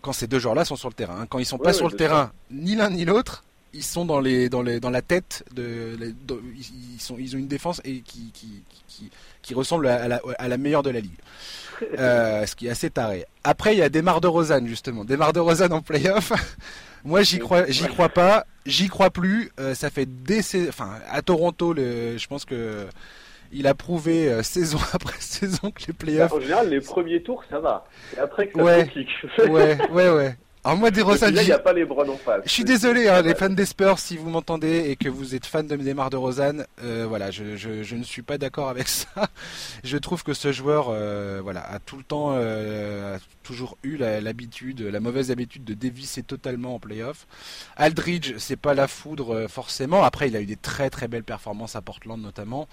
A: quand ces deux joueurs-là sont sur le terrain, hein. quand ils sont pas sur le terrain, ni l'un ni l'autre, ils sont dans les, dans les, dans la tête de, ils sont, ils ont une défense et qui, qui, qui, qui ressemble à la, à la meilleure de la ligue. [LAUGHS] Euh, ce qui est assez taré. Après, il y a Demar de Rosanne justement. Demar de Rosanne en playoff. [LAUGHS] Moi, j'y crois, j'y crois pas, j'y crois plus. Euh, ça fait des, enfin, à Toronto, le, je pense que il a prouvé euh, saison [LAUGHS] après saison que les playoffs.
B: en général, les premiers tours, ça va. Et après que
A: ça ouais, ouais, ouais, ouais. Alors moi, des
B: il n'y a pas les bras en face.
A: Je suis désolé, hein, les fans des Spurs, si vous m'entendez et que vous êtes fan de Neymar de Rosanne, euh, voilà, je, je, je, ne suis pas d'accord avec [LAUGHS] ça. Je trouve que ce joueur, euh, voilà, a tout le temps, euh, a toujours eu l'habitude, la, mauvaise habitude de dévisser totalement en playoff. Aldridge, c'est pas la foudre euh, forcément. Après, il a eu des très très belles performances à Portland notamment.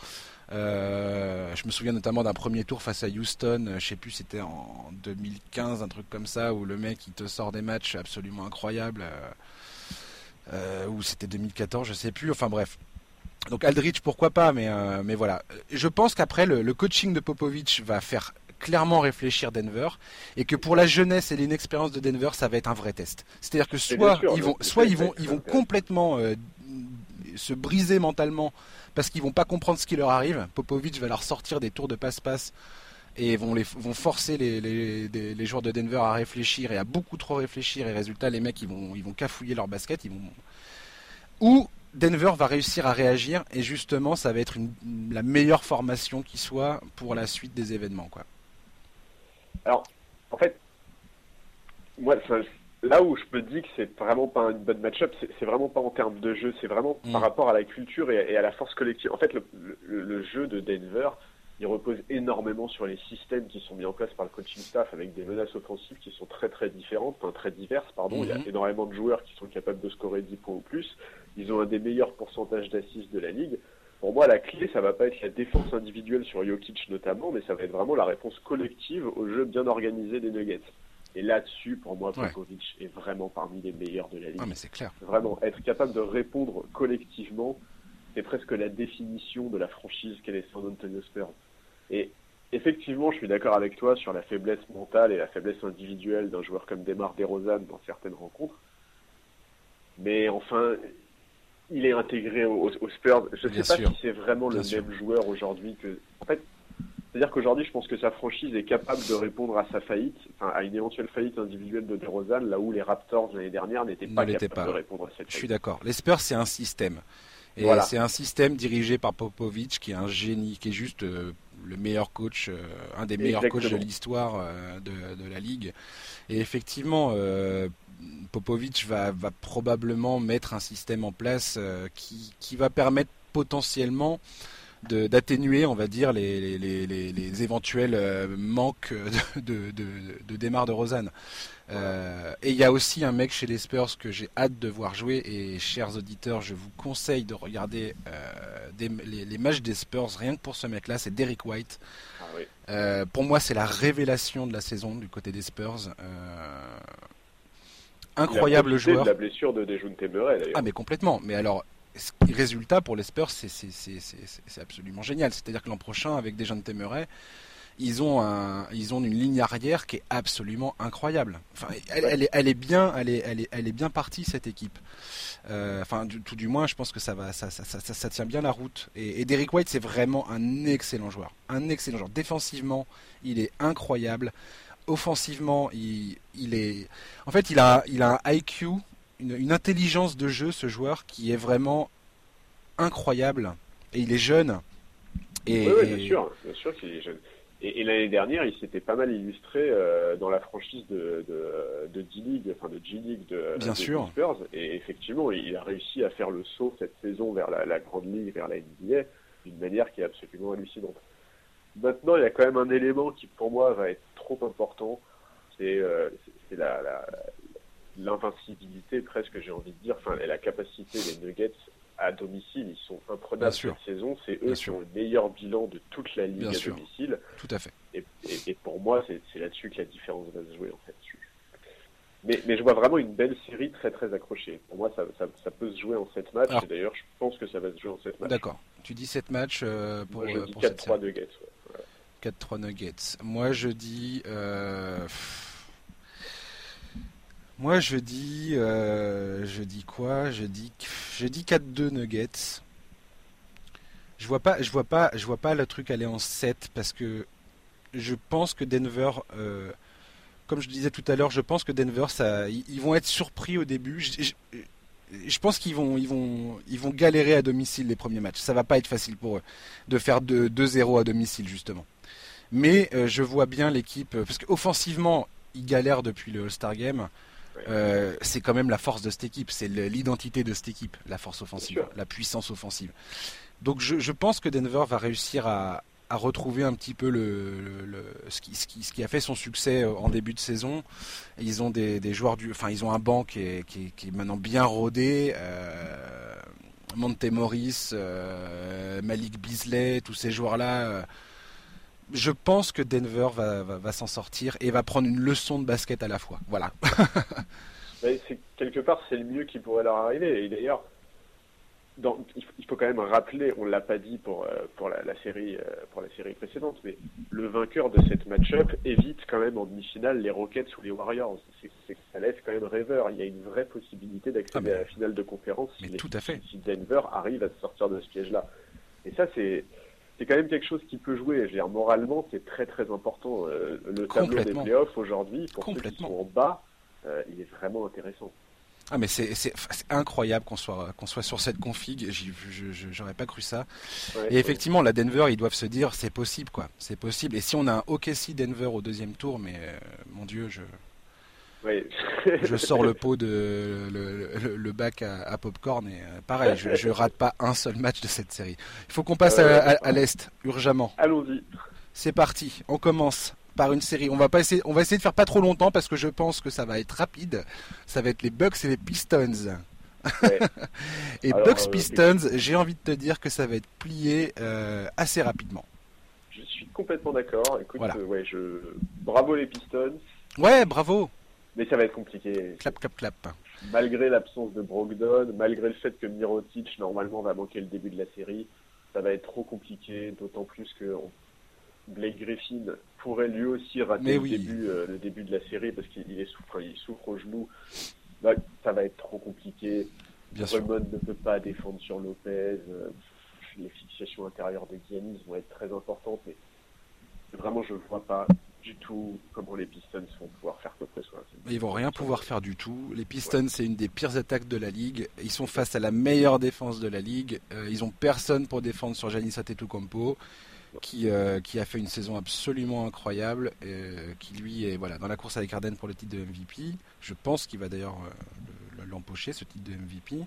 A: Euh, je me souviens notamment d'un premier tour face à Houston, euh, je sais plus, c'était en 2015, un truc comme ça, où le mec il te sort des matchs absolument incroyables, ou c'était 2014, je sais plus. Enfin bref. Donc Aldrich, pourquoi pas, mais mais voilà. Je pense qu'après le, coaching de Popovich va faire clairement réfléchir Denver et que pour la jeunesse et l'inexpérience de Denver, ça va être un vrai test. C'est-à-dire que soit ils vont, soit ils vont, ils vont complètement se briser mentalement parce qu'ils vont pas comprendre ce qui leur arrive. Popovic va leur sortir des tours de passe-passe et vont, les, vont forcer les, les, joueurs de Denver à réfléchir et à beaucoup trop réfléchir et résultat les mecs ils vont, ils vont cafouiller leur basket. Ils vont... Ou Denver va réussir à réagir et justement ça va être une, la meilleure formation qui soit pour la suite des événements. Quoi.
B: Alors en fait, moi, là où je me dis que c'est vraiment pas une bonne match-up, c'est vraiment pas en termes de jeu, c'est vraiment mm. par rapport à la culture et, à la force collective. En fait, le, jeu de Denver, il repose énormément sur les systèmes qui sont mis en place par le coaching staff avec des menaces offensives qui sont très très différentes, enfin très diverses, pardon. Il y a mm-hmm. énormément de joueurs qui sont capables de scorer 10 points ou plus. Ils ont un des meilleurs pourcentages d'assists de la ligue. Pour moi, la clé, ça va pas être la défense individuelle sur Jokic notamment, mais ça va être vraiment la réponse collective au jeu bien organisé des Nuggets. Et là-dessus, pour moi, Popovic est vraiment parmi les meilleurs de la ligue.
A: Ah, mais c'est clair.
B: Vraiment, être capable de répondre collectivement, c'est presque la définition de la franchise qu'est les San Antonio Spurs. Et effectivement, je suis d'accord avec toi sur la faiblesse mentale et la faiblesse individuelle d'un joueur comme Demar DeRozan dans certaines rencontres. Mais enfin, il est intégré aux, Spurs. Je ne sais pas si c'est vraiment le même joueur aujourd'hui que. En fait, c'est-à-dire qu'aujourd'hui, je pense que sa franchise est capable de répondre à sa faillite, enfin, à une éventuelle faillite individuelle de DeRozan, là où les Raptors l'année dernière n'étaient pas capables de répondre à cette faillite.
A: Je suis d'accord. Les Spurs, c'est un système. Et c'est un système dirigé par Popovic qui est un génie, qui est juste euh, le meilleur coach, euh, un des meilleurs coachs de l'histoire euh, de, la ligue. Et effectivement, Popovic va, va, probablement mettre un système en place qui, qui, va permettre potentiellement d'atténuer, on va dire, les, les, les, les éventuels euh, manques de, de, de, démarre de Rosanne. Euh, et il y a aussi un mec chez les Spurs que j'ai hâte de voir jouer. Et chers auditeurs, je vous conseille de regarder euh, des, les, matchs des Spurs rien que pour ce mec-là. C'est Derek White. Ah euh, pour moi, c'est la révélation de la saison du côté des Spurs. Incroyable joueur.
B: De la blessure de Dejounte d'ailleurs.
A: Ah mais complètement. Mais alors résultat pour les Spurs, c'est absolument génial. C'est-à-dire que l'an prochain, avec des jeunes Temeray, ils ont un, ils ont une ligne arrière qui est absolument incroyable. Enfin, elle, est, elle est bien, elle est, elle est, elle est bien partie cette équipe. Euh, enfin, tout du moins, je pense que ça va, ça, ça, ça, ça tient bien la route. Et, et Derek White, c'est vraiment un excellent joueur, un excellent joueur. Défensivement, il est incroyable. Offensivement, il, il est, en fait, il a, il a un IQ une, intelligence de jeu, ce joueur, qui est vraiment incroyable. Et il est jeune.
B: Et, oui, bien sûr, bien sûr qu'il est jeune. Et, l'année dernière, il s'était pas mal illustré euh, dans la franchise de, de, D-League, enfin de G-League de,
A: bien sûr.
B: Spurs. Et effectivement, il a réussi à faire le saut cette saison vers la, grande ligue, vers la NBA, d'une manière qui est absolument hallucinante. Maintenant, il y a quand même un élément qui, pour moi, va être trop important. C'est euh, la, l'invincibilité presque, j'ai envie de dire, enfin, la capacité des Nuggets à domicile, ils sont imprenables cette saison. C'est eux qui ont le meilleur bilan de toute la ligue à domicile.
A: Tout à fait.
B: Et, et, pour moi, c'est là-dessus que la différence va se jouer en fait. Mais, mais, je vois vraiment une belle série très très accrochée. Pour moi, ça, ça, peut se jouer en 7 matchs. et d'ailleurs, je pense que ça va se jouer en 7 matchs.
A: D'accord. Tu dis 7 matchs euh, pour,
B: moi, je
A: euh,
B: dis 4-3 Nuggets. Ouais.
A: 4-3 Nuggets. Moi, je dis. Euh... Moi, je dis, euh, je dis quoi? Je dis, je dis 4-2 Nuggets. Je vois pas, je vois pas, je vois pas le truc aller en 7 parce que je pense que Denver, euh, comme je disais tout à l'heure, je pense que Denver, ils vont être surpris au début. Je, pense qu'ils vont, ils vont, ils vont galérer à domicile les premiers matchs. Ça va pas être facile pour eux de faire 2-0 à domicile justement. Mais euh, je vois bien l'équipe parce qu'offensivement, ils galèrent depuis le All-Star Game. Euh, c'est quand même la force de cette équipe, c'est l'identité de cette équipe, la force offensive, la puissance offensive. Donc je, pense que Denver va réussir à, retrouver un petit peu le, ce, qui, ce, qui, a fait son succès euh, en début de saison. Ils ont des, joueurs du, enfin ils ont un banc qui est, qui est, maintenant bien rodé. Euh, Monte Morris, Malik Beasley, tous ces joueurs-là je pense que Denver va, s'en sortir et va prendre une leçon de basket à la fois. Voilà. [LAUGHS]
B: quelque part, c'est le mieux qui pourrait leur arriver. Et d'ailleurs, il faut quand même rappeler, on l'a pas dit pour, euh, pour la, série, euh, pour la série précédente, mais le vainqueur de cette match-up évite quand même en demi-finale les Rockets ou les Warriors. Ça laisse quand même rêveur. Il y a une vraie possibilité d'accéder ah, à la finale de conférence
A: si, tout à fait.
B: si Denver arrive à se sortir de ce piège-là. Et ça, c'est c'est quand même quelque chose qui peut jouer. Je veux dire, moralement, c'est très très important. Euh, le tableau des playoffs aujourd'hui, pour ceux qui sont en bas, euh, il est vraiment intéressant.
A: Ah mais c'est incroyable qu'on soit qu'on soit sur cette config. J'aurais pas cru ça. et effectivement, la Denver, ils doivent se dire c'est possible quoi. C'est possible. Et si on a un OKC Denver au deuxième tour, mais euh, mon Dieu, je [LAUGHS] je sors le pot de le, bac à, popcorn et euh, pareil, je, je, rate pas un seul match de cette série. Il faut qu'on passe à, l'est urgemment.
B: Allons-y.
A: C'est parti, on commence par une série. On va pas essayer, on va essayer de faire pas trop longtemps parce que je pense que ça va être rapide. Ça va être les Bucks et les Pistons. [LAUGHS] et Bucks euh, Pistons, j'ai envie de te dire que ça va être plié euh, assez rapidement.
B: Je suis complètement d'accord. Écoute, ouais, je bravo les Pistons.
A: Ouais, bravo.
B: Mais ça va être compliqué.
A: Clap, clap, clap.
B: Malgré l'absence de Brogdon, malgré le fait que Mirotic, normalement, va manquer le début de la série, ça va être trop compliqué, d'autant plus que Blake Griffin pourrait lui aussi rater le, début, euh, le début de la série parce qu'il est souffre, il souffre au genou. bah, ça va être trop compliqué.
A: Bien sûr.
B: Ne peut pas défendre sur Lopez. euh, les fixations intérieures de Giannis vont être très importantes, mais vraiment, je ne vois pas du tout comment les Pistons vont pouvoir faire quoi que ce soit.
A: Ils vont rien pouvoir faire du tout. Les Pistons, c'est une des pires attaques de la ligue. Ils sont face à la meilleure défense de la ligue. Euh, ils ont personne pour défendre sur Giannis Antetokounmpo, qui euh, qui a fait une saison absolument incroyable, euh, qui lui est voilà dans la course avec Harden pour le titre de MVP. Je pense qu'il va d'ailleurs le- l'empocher ce titre de MVP.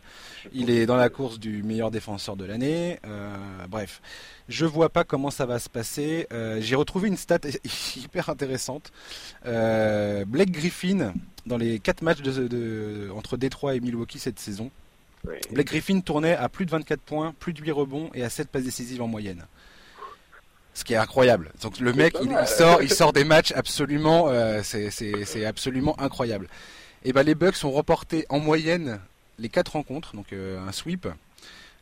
A: Il est dans la course du meilleur défenseur de l'année. Euh, bref, je vois pas comment ça va se passer. Euh, J'ai retrouvé une stat [LAUGHS] hyper intéressante. Euh, Blake Griffin, dans les 4 matchs de, de- entre Détroit et Milwaukee cette saison,
B: Ouais.
A: Blake Griffin tournait à plus de 24 points, plus de 8 rebonds et à 7 passes décisives en moyenne. Ce qui est incroyable. Donc le mec, il, sort, il sort des matchs absolument, euh, c'est absolument incroyable. Et ben les Bucks ont remporté en moyenne les 4 rencontres, donc euh, un sweep,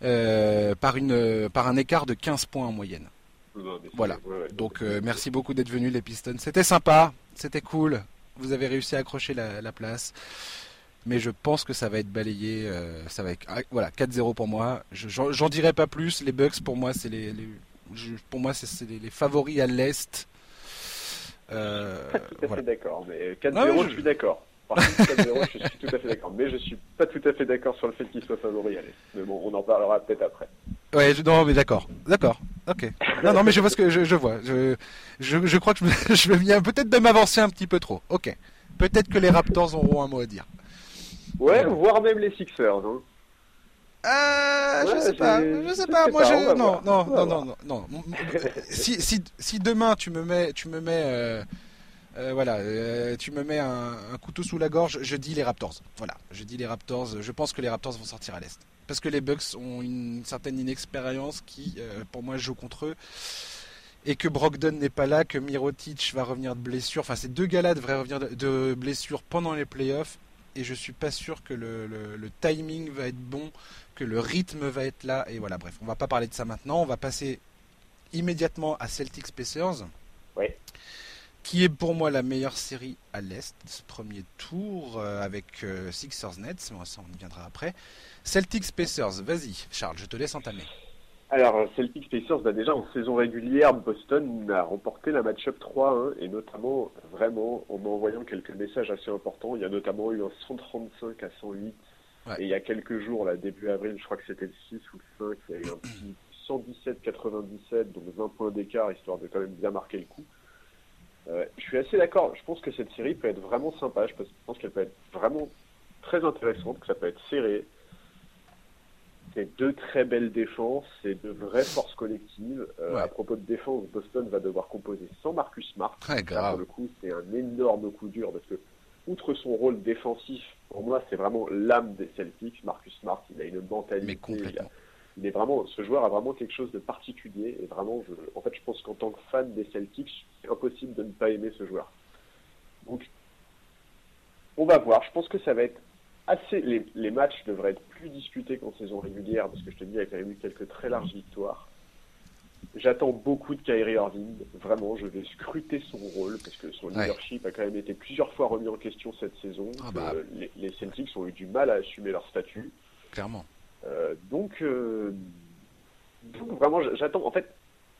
A: euh, par une par un écart de 15 points en moyenne.
B: Non,
A: Voilà.
B: ouais, ouais.
A: Donc euh, merci beaucoup d'être venu les Pistons. C'était sympa, c'était cool. Vous avez réussi à accrocher la, la place. Mais je pense que ça va être balayé. euh, ça va être, ah, voilà, 4-0 pour moi. Je- J'en dirai pas plus. Les Bucks pour moi c'est les, les- je- pour moi c'est les, les favoris à l'est. Euh, [LAUGHS]
B: Pas tout à
A: voilà.
B: fait d'accord, mais 4-0,
A: Ah ouais,
B: je...
A: je-
B: suis d'accord. Par contre, 4-0, je suis tout à fait d'accord. Mais je suis pas tout à fait d'accord sur le fait qu'il soit favori l'Est. Mais bon, on en parlera peut-être après.
A: Ouais, je- non mais d'accord, d'accord, ok. Non non mais je vois ce que je, je vois. Je, je, je crois que je, me- [LAUGHS] viens peut-être de m'avancer un petit peu trop. Ok. Peut-être que les Raptors auront un mot à dire.
B: Ouais, voire même les Sixers. Hein.
A: Euh, je sais pas, je sais pas. Moi,
B: pas,
A: je non, non, non, non, non, non. Si, si, si demain tu me mets, tu me mets, euh, euh, voilà, euh, tu me mets un, couteau sous la gorge, je dis les Raptors. Voilà, je dis les Raptors. Je pense que les Raptors vont sortir à l'est parce que les Bucks ont une certaine inexpérience qui, euh, pour moi, joue contre eux. Et que Brogdon n'est pas là, que Mirotic va revenir de blessure. Enfin, ces deux gars-là devraient revenir de, blessure pendant les playoffs. Et je suis pas sûr que le, timing va être bon que le rythme va être là. Et voilà, bref, on va pas parler de ça maintenant. On va passer immédiatement à Celtics Pacers. Qui est pour moi la meilleure série à l'Est, ce premier tour, euh, avec euh, Sixers Nets, mais ça on y viendra après. Celtics Pacers, vas-y Charles, je te laisse entamer.
B: Alors, Celtics Pacers, bah déjà en saison régulière, Boston a remporté la match-up 3-1 et notamment vraiment en envoyant quelques messages assez importants. Il y a notamment eu un 135 à 108
A: Ouais.
B: et il y a quelques jours, là, début avril, je crois que c'était le 6 ou le 5, il y a eu un petit 117-97, donc 20 points d'écart, histoire de quand même bien marquer le coup. Euh, je suis assez d'accord, je pense que cette série peut être vraiment sympa, je pense, qu'elle peut être vraiment très intéressante, que ça peut être serré. C'est deux très belles défenses, c'est de vraies forces collectives. Euh,
A: Ouais.
B: À propos de défense, Boston va devoir composer sans Marcus Smart.
A: Très
B: Là, pour
A: grave.
B: le coup, c'est un énorme coup dur parce que, outre son rôle défensif, pour moi, c'est vraiment l'âme des Celtics. Marcus Smart, il a une mentalité.
A: Mais
B: il, a-
A: complètement.
B: Il est vraiment, ce joueur a vraiment quelque chose de particulier. Et vraiment, je, en fait, je pense qu'en tant que fan des Celtics, c'est impossible de ne pas aimer ce joueur. Donc, on va voir. Je pense que ça va être assez. Les, les matchs devraient être plus disputés qu'en saison régulière parce que je te dis, il y a quand même eu quelques très larges victoires. J'attends beaucoup de Kyrie Irving. Vraiment, je vais scruter son rôle parce que son
A: Ouais.
B: leadership a quand même été plusieurs fois remis en question cette saison.
A: Ah bah.
B: les, les Celtics ont eu du mal à assumer leur statut.
A: Clairement.
B: Euh, donc, euh, donc, vraiment, j'attends. En fait,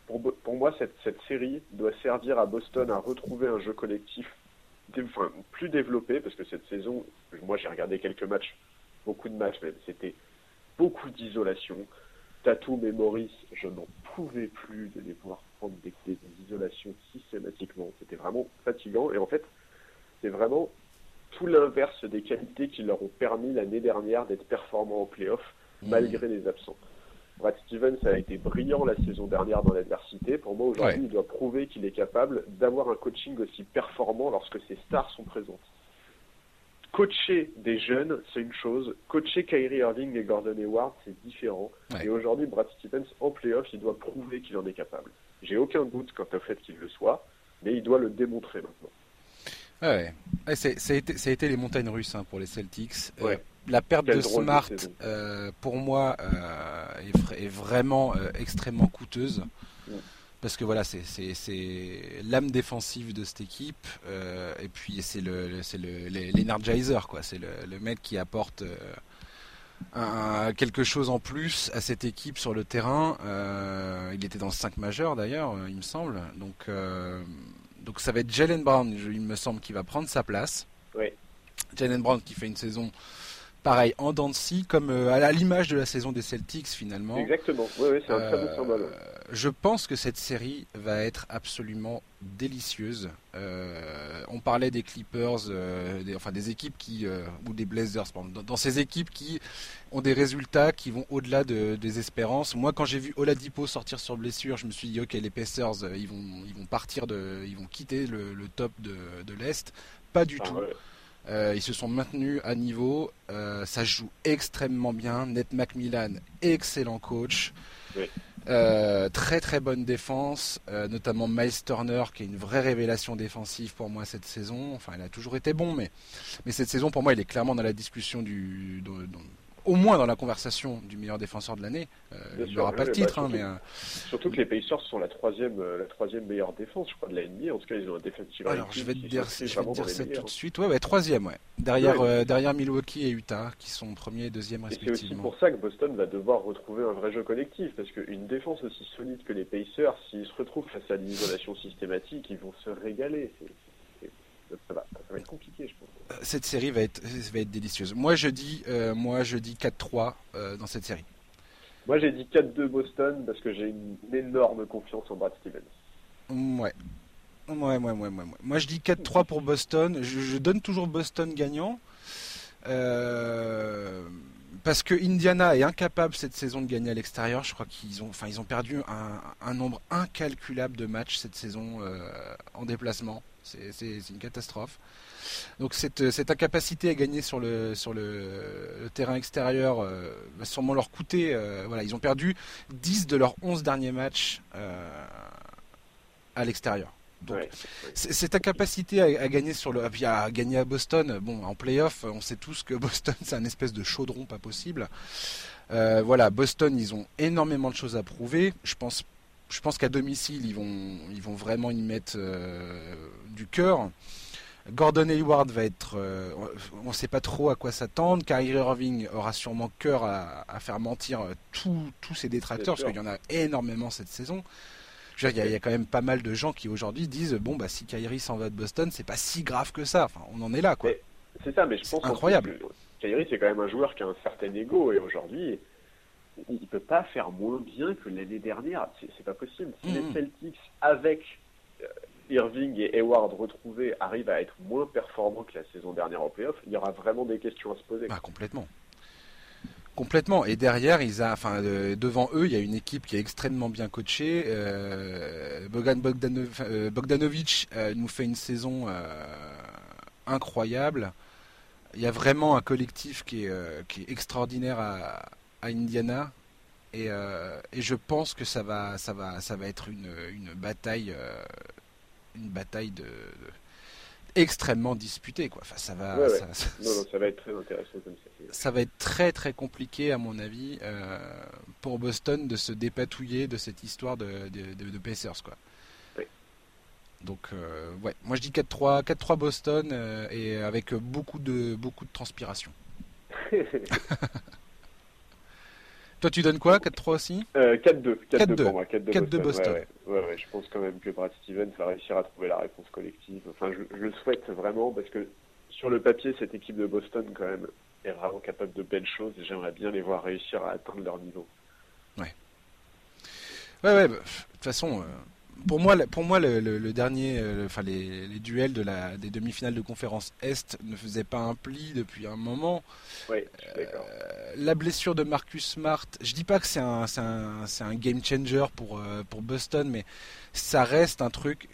B: pour, moi, cette, cette série doit servir à Boston à retrouver un jeu collectif enfin, plus développé, parce que cette saison, moi j'ai regardé quelques matchs, beaucoup de matchs, mais c'était beaucoup d'isolation. Tatum et Maurice, je n'en pouvais plus de les voir prendre des, des- des isolations systématiquement. C'était vraiment fatigant. Et en fait, c'est vraiment tout l'inverse des qualités qui leur ont permis l'année dernière d'être performants en playoff malgré les absents. Brad Stevens a été brillant la saison dernière dans l'adversité. Pour moi, aujourd'hui,
A: Ouais.
B: il doit prouver qu'il est capable d'avoir un coaching aussi performant lorsque ses stars sont présentes. Coacher des jeunes, c'est une chose. Coacher Kyrie Irving et Gordon Hayward, c'est différent.
A: Ouais.
B: Et aujourd'hui, Brad Stevens, en playoff, il doit prouver qu'il en est capable. J'ai aucun doute quant au fait qu'il le soit, mais il doit le démontrer maintenant.
A: Ouais, ouais. c'est- ça, a été, ça a été les montagnes russes hein, pour les Celtics. Euh,
B: Ouais.
A: La perte de Smart, euh, pour moi, euh, est, vra- est vraiment euh, extrêmement coûteuse. Parce que voilà, c'est l'âme défensive de cette équipe, euh, et puis c'est le c'est le l'energizer quoi, c'est le, le, mec qui apporte euh, un, quelque chose en plus à cette équipe sur le terrain. Euh, il était dans le 5 majeur d'ailleurs, il me semble. Donc donc ça va être Jalen Brown, il me semble, qui va prendre sa place.
B: Oui.
A: Jalen Brown qui fait une saison pareil en dents comme à l'image de la saison des Celtics finalement.
B: Exactement. Oui, oui c'est un très bon symbole
A: je pense que cette série va être absolument délicieuse. Euh, on parlait des Clippers, euh, des, enfin des équipes qui euh, ou des Blazers, dans, ces équipes qui ont des résultats qui vont au-delà de, des espérances. Moi, quand j'ai vu Oladipo sortir sur blessure, je me suis dit ok, les Pacers, ils vont ils vont partir de, ils vont quitter le, top de, de l'est. Pas du ah tout. Ils se sont maintenus à niveau. ça joue extrêmement bien. Ned McMillan, excellent coach.
B: Oui.
A: Euh, très très bonne défense, euh, notamment Miles Turner qui est une vraie révélation défensive pour moi cette saison. Enfin, il a toujours été bon, mais, mais cette saison pour moi il est clairement dans la discussion du, au moins dans la conversation du meilleur défenseur de l'année. Euh, il n'aura pas le titre,
B: bah,
A: hein, mais.
B: Euh, surtout que les Pacers sont la troisième, euh, la troisième meilleure défense, je crois, de la NBA. En tout cas, ils ont un défensif.
A: Alors, je vais te dire, je vais dire ça tout de suite. Ouais, ouais, troisième, ouais. Derrière, derrière Milwaukee et Utah, qui sont premiers et deuxième respectivement.
B: c'est aussi pour ça que Boston va devoir retrouver un vrai jeu collectif, parce qu'une défense aussi solide que les Pacers, s'ils se retrouvent face à l'isolation systématique, ils vont se régaler. Ça va, ça va être compliqué, je pense
A: cette série va être, va être délicieuse. Moi, je dis, euh, moi, je dis 4-3 euh, dans cette série.
B: Moi, j'ai dit 4-2 Boston parce que j'ai une, énorme confiance en Brad Stevens.
A: Ouais. Ouais, ouais, ouais, ouais, Moi, je dis 4-3 pour Boston. Je, donne toujours Boston gagnant. Euh, parce que Indiana est incapable cette saison de gagner à l'extérieur. Je crois qu'ils ont, enfin, ils ont perdu un, nombre incalculable de matchs cette saison en déplacement. C'est une catastrophe. Donc cette, cette, incapacité à gagner sur le, sur le, terrain extérieur euh, va sûrement leur coûter. Euh, voilà, ils ont perdu 10 de leurs 11 derniers matchs euh, à l'extérieur. Donc, cette incapacité à, gagner sur le, à gagner à Boston, bon, en playoff, on sait tous que Boston [LAUGHS] c'est un espèce de chaudron pas possible. voilà, Boston, ils ont énormément de choses à prouver. Je pense, je pense qu'à domicile, ils vont, ils vont vraiment y mettre du cœur. Gordon Hayward va être, euh, on ne sait pas trop à quoi s'attendre. Kyrie Irving aura sûrement cœur à, faire mentir euh, tous ses détracteurs, parce qu'il y en a énormément cette saison. il y, a quand même pas mal de gens qui aujourd'hui disent bon bah si Kyrie s'en va de Boston, c'est pas si grave que ça. Enfin, on en est là quoi.
B: C'est ça, mais je pense
A: incroyable.
B: Kyrie c'est quand même un joueur qui a un certain ego et aujourd'hui il peut pas faire moins bien que l'année dernière. C'est pas possible. Si les mm-hmm. Celtics avec euh, Irving et Hayward retrouvés arrivent à être moins performants que la saison dernière en playoff, il y aura vraiment des questions à se poser.
A: Ah, complètement. Complètement. Et derrière, ils a, enfin, euh, devant eux, il y a une équipe qui est extrêmement bien coachée. Euh, Bogdan euh, Bogdanovic nous fait une saison incroyable. Il y a vraiment un collectif qui est, qui est extraordinaire à, Indiana. Et, et, je pense que ça va, ça va, ça va être une, une bataille une bataille de, extrêmement disputée quoi. Enfin, ça va.
B: Ça, non, ça va être très intéressant comme ça.
A: Ça va être très très compliqué à mon avis euh, pour Boston de se dépatouiller de cette histoire de, de, de, Pacers quoi.
B: Oui.
A: Donc euh, ouais, moi je dis 4-3, 4-3 Boston euh, et avec beaucoup de beaucoup de transpiration. [LAUGHS] Toi, tu donnes quoi 4-3 aussi?
B: 4-2. 4-2 pour moi.
A: 4-2 Boston.
B: Ouais, ouais, je pense quand même que Brad Stevens va réussir à trouver la réponse collective. Enfin, je, le souhaite vraiment parce que sur le papier, cette équipe de Boston, quand même, est vraiment capable de belles choses et j'aimerais bien les voir réussir à atteindre leur niveau.
A: Ouais. Ouais, ouais, bah, de toute façon, euh, pour moi, pour moi, le, dernier, euh, enfin les, duels de la, des demi-finales de conférence Est ne faisaient pas un pli depuis un moment.
B: Oui,
A: euh, la blessure de Marcus Smart, je dis pas que c'est un, un, un, game changer pour, euh, pour Boston, mais ça reste un truc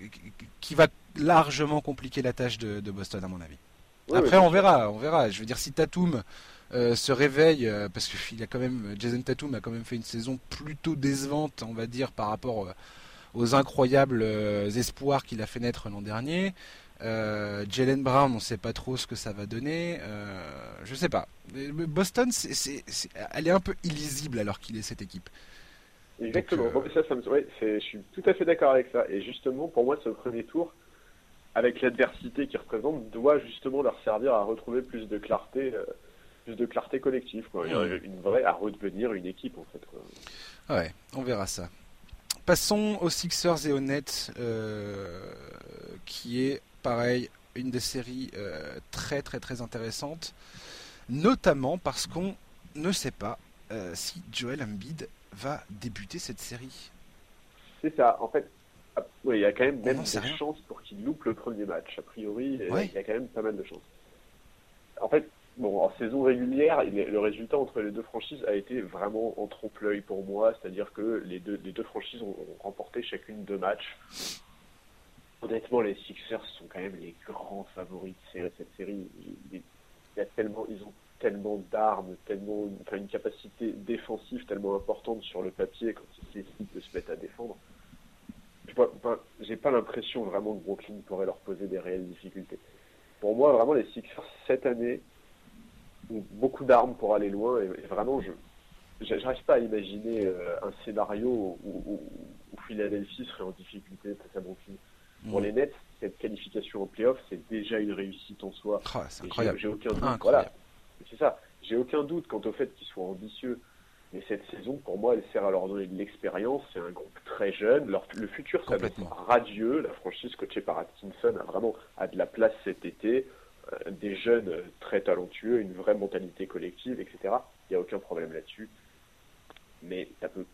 A: qui va largement compliquer la tâche de, Boston à mon avis. Après, on verra, on verra. Je veux dire, si Tatum se réveille, parce que [LAUGHS] a quand même, Jason Tatum a quand même fait une saison plutôt décevante, on va dire, par rapport aux incroyables euh, espoirs qu'il a fait naître l'an dernier. Euh, Jalen Brown, on ne sait pas trop ce que ça va donner. Euh, je sais pas. Boston, elle est un peu illisible alors qu'il est cette équipe.
B: Exactement. ça, ça me... je suis tout à fait d'accord avec ça. Et justement, pour moi, ce premier tour, avec l'adversité qu'il représente, doit justement leur servir à retrouver plus de clarté, plus de clarté collective, quoi. Une vraie à redevenir une équipe en fait. Quoi.
A: Ouais, on verra ça. Passons aux Sixers et aux Nets, euh, qui est pareil une des séries euh, très très très intéressantes, notamment parce qu'on ne sait pas euh, si Joel Embiid va débuter cette série.
B: C'est ça, en fait, ah, il y a quand même même des chances pour qu'il loupe le premier match. A priori, il y a quand même pas mal de chances. En fait, bon, en saison régulière, le résultat entre les deux franchises a été vraiment en trompe-l'œil pour moi, c'est-à-dire que les deux, franchises ont, remporté chacune deux matchs. Honnêtement, les Sixers sont quand même les grands favoris de cette série. Il, y a tellement, ils ont tellement d'armes, tellement une capacité défensive tellement importante sur le papier quand ils décident de se mettre à défendre. J'ai pas l'impression vraiment que Brooklyn pourrait leur poser des réelles difficultés. Pour moi, vraiment, les Sixers cette année beaucoup d'armes pour aller loin. Et, vraiment, je n'arrive pas à imaginer euh, un scénario où, Philadelphie serait en difficulté face à Brooklyn. Pour mm. les Nets, cette qualification en playoff, c'est déjà une réussite en soi.
A: Ah, c'est incroyable.
B: J'ai aucun doute. Voilà, c'est ça. J'ai aucun doute quant au fait qu'ils soient ambitieux. Mais cette saison, pour moi, elle sert à leur donner de l'expérience. C'est un groupe très jeune. le futur, ça va être radieux. La franchise coachée par Atkinson a vraiment a de la place cet été. Euh, des jeunes très talentueux, une vraie mentalité collective, etc. Il n'y a aucun problème là-dessus. Mais ça peut,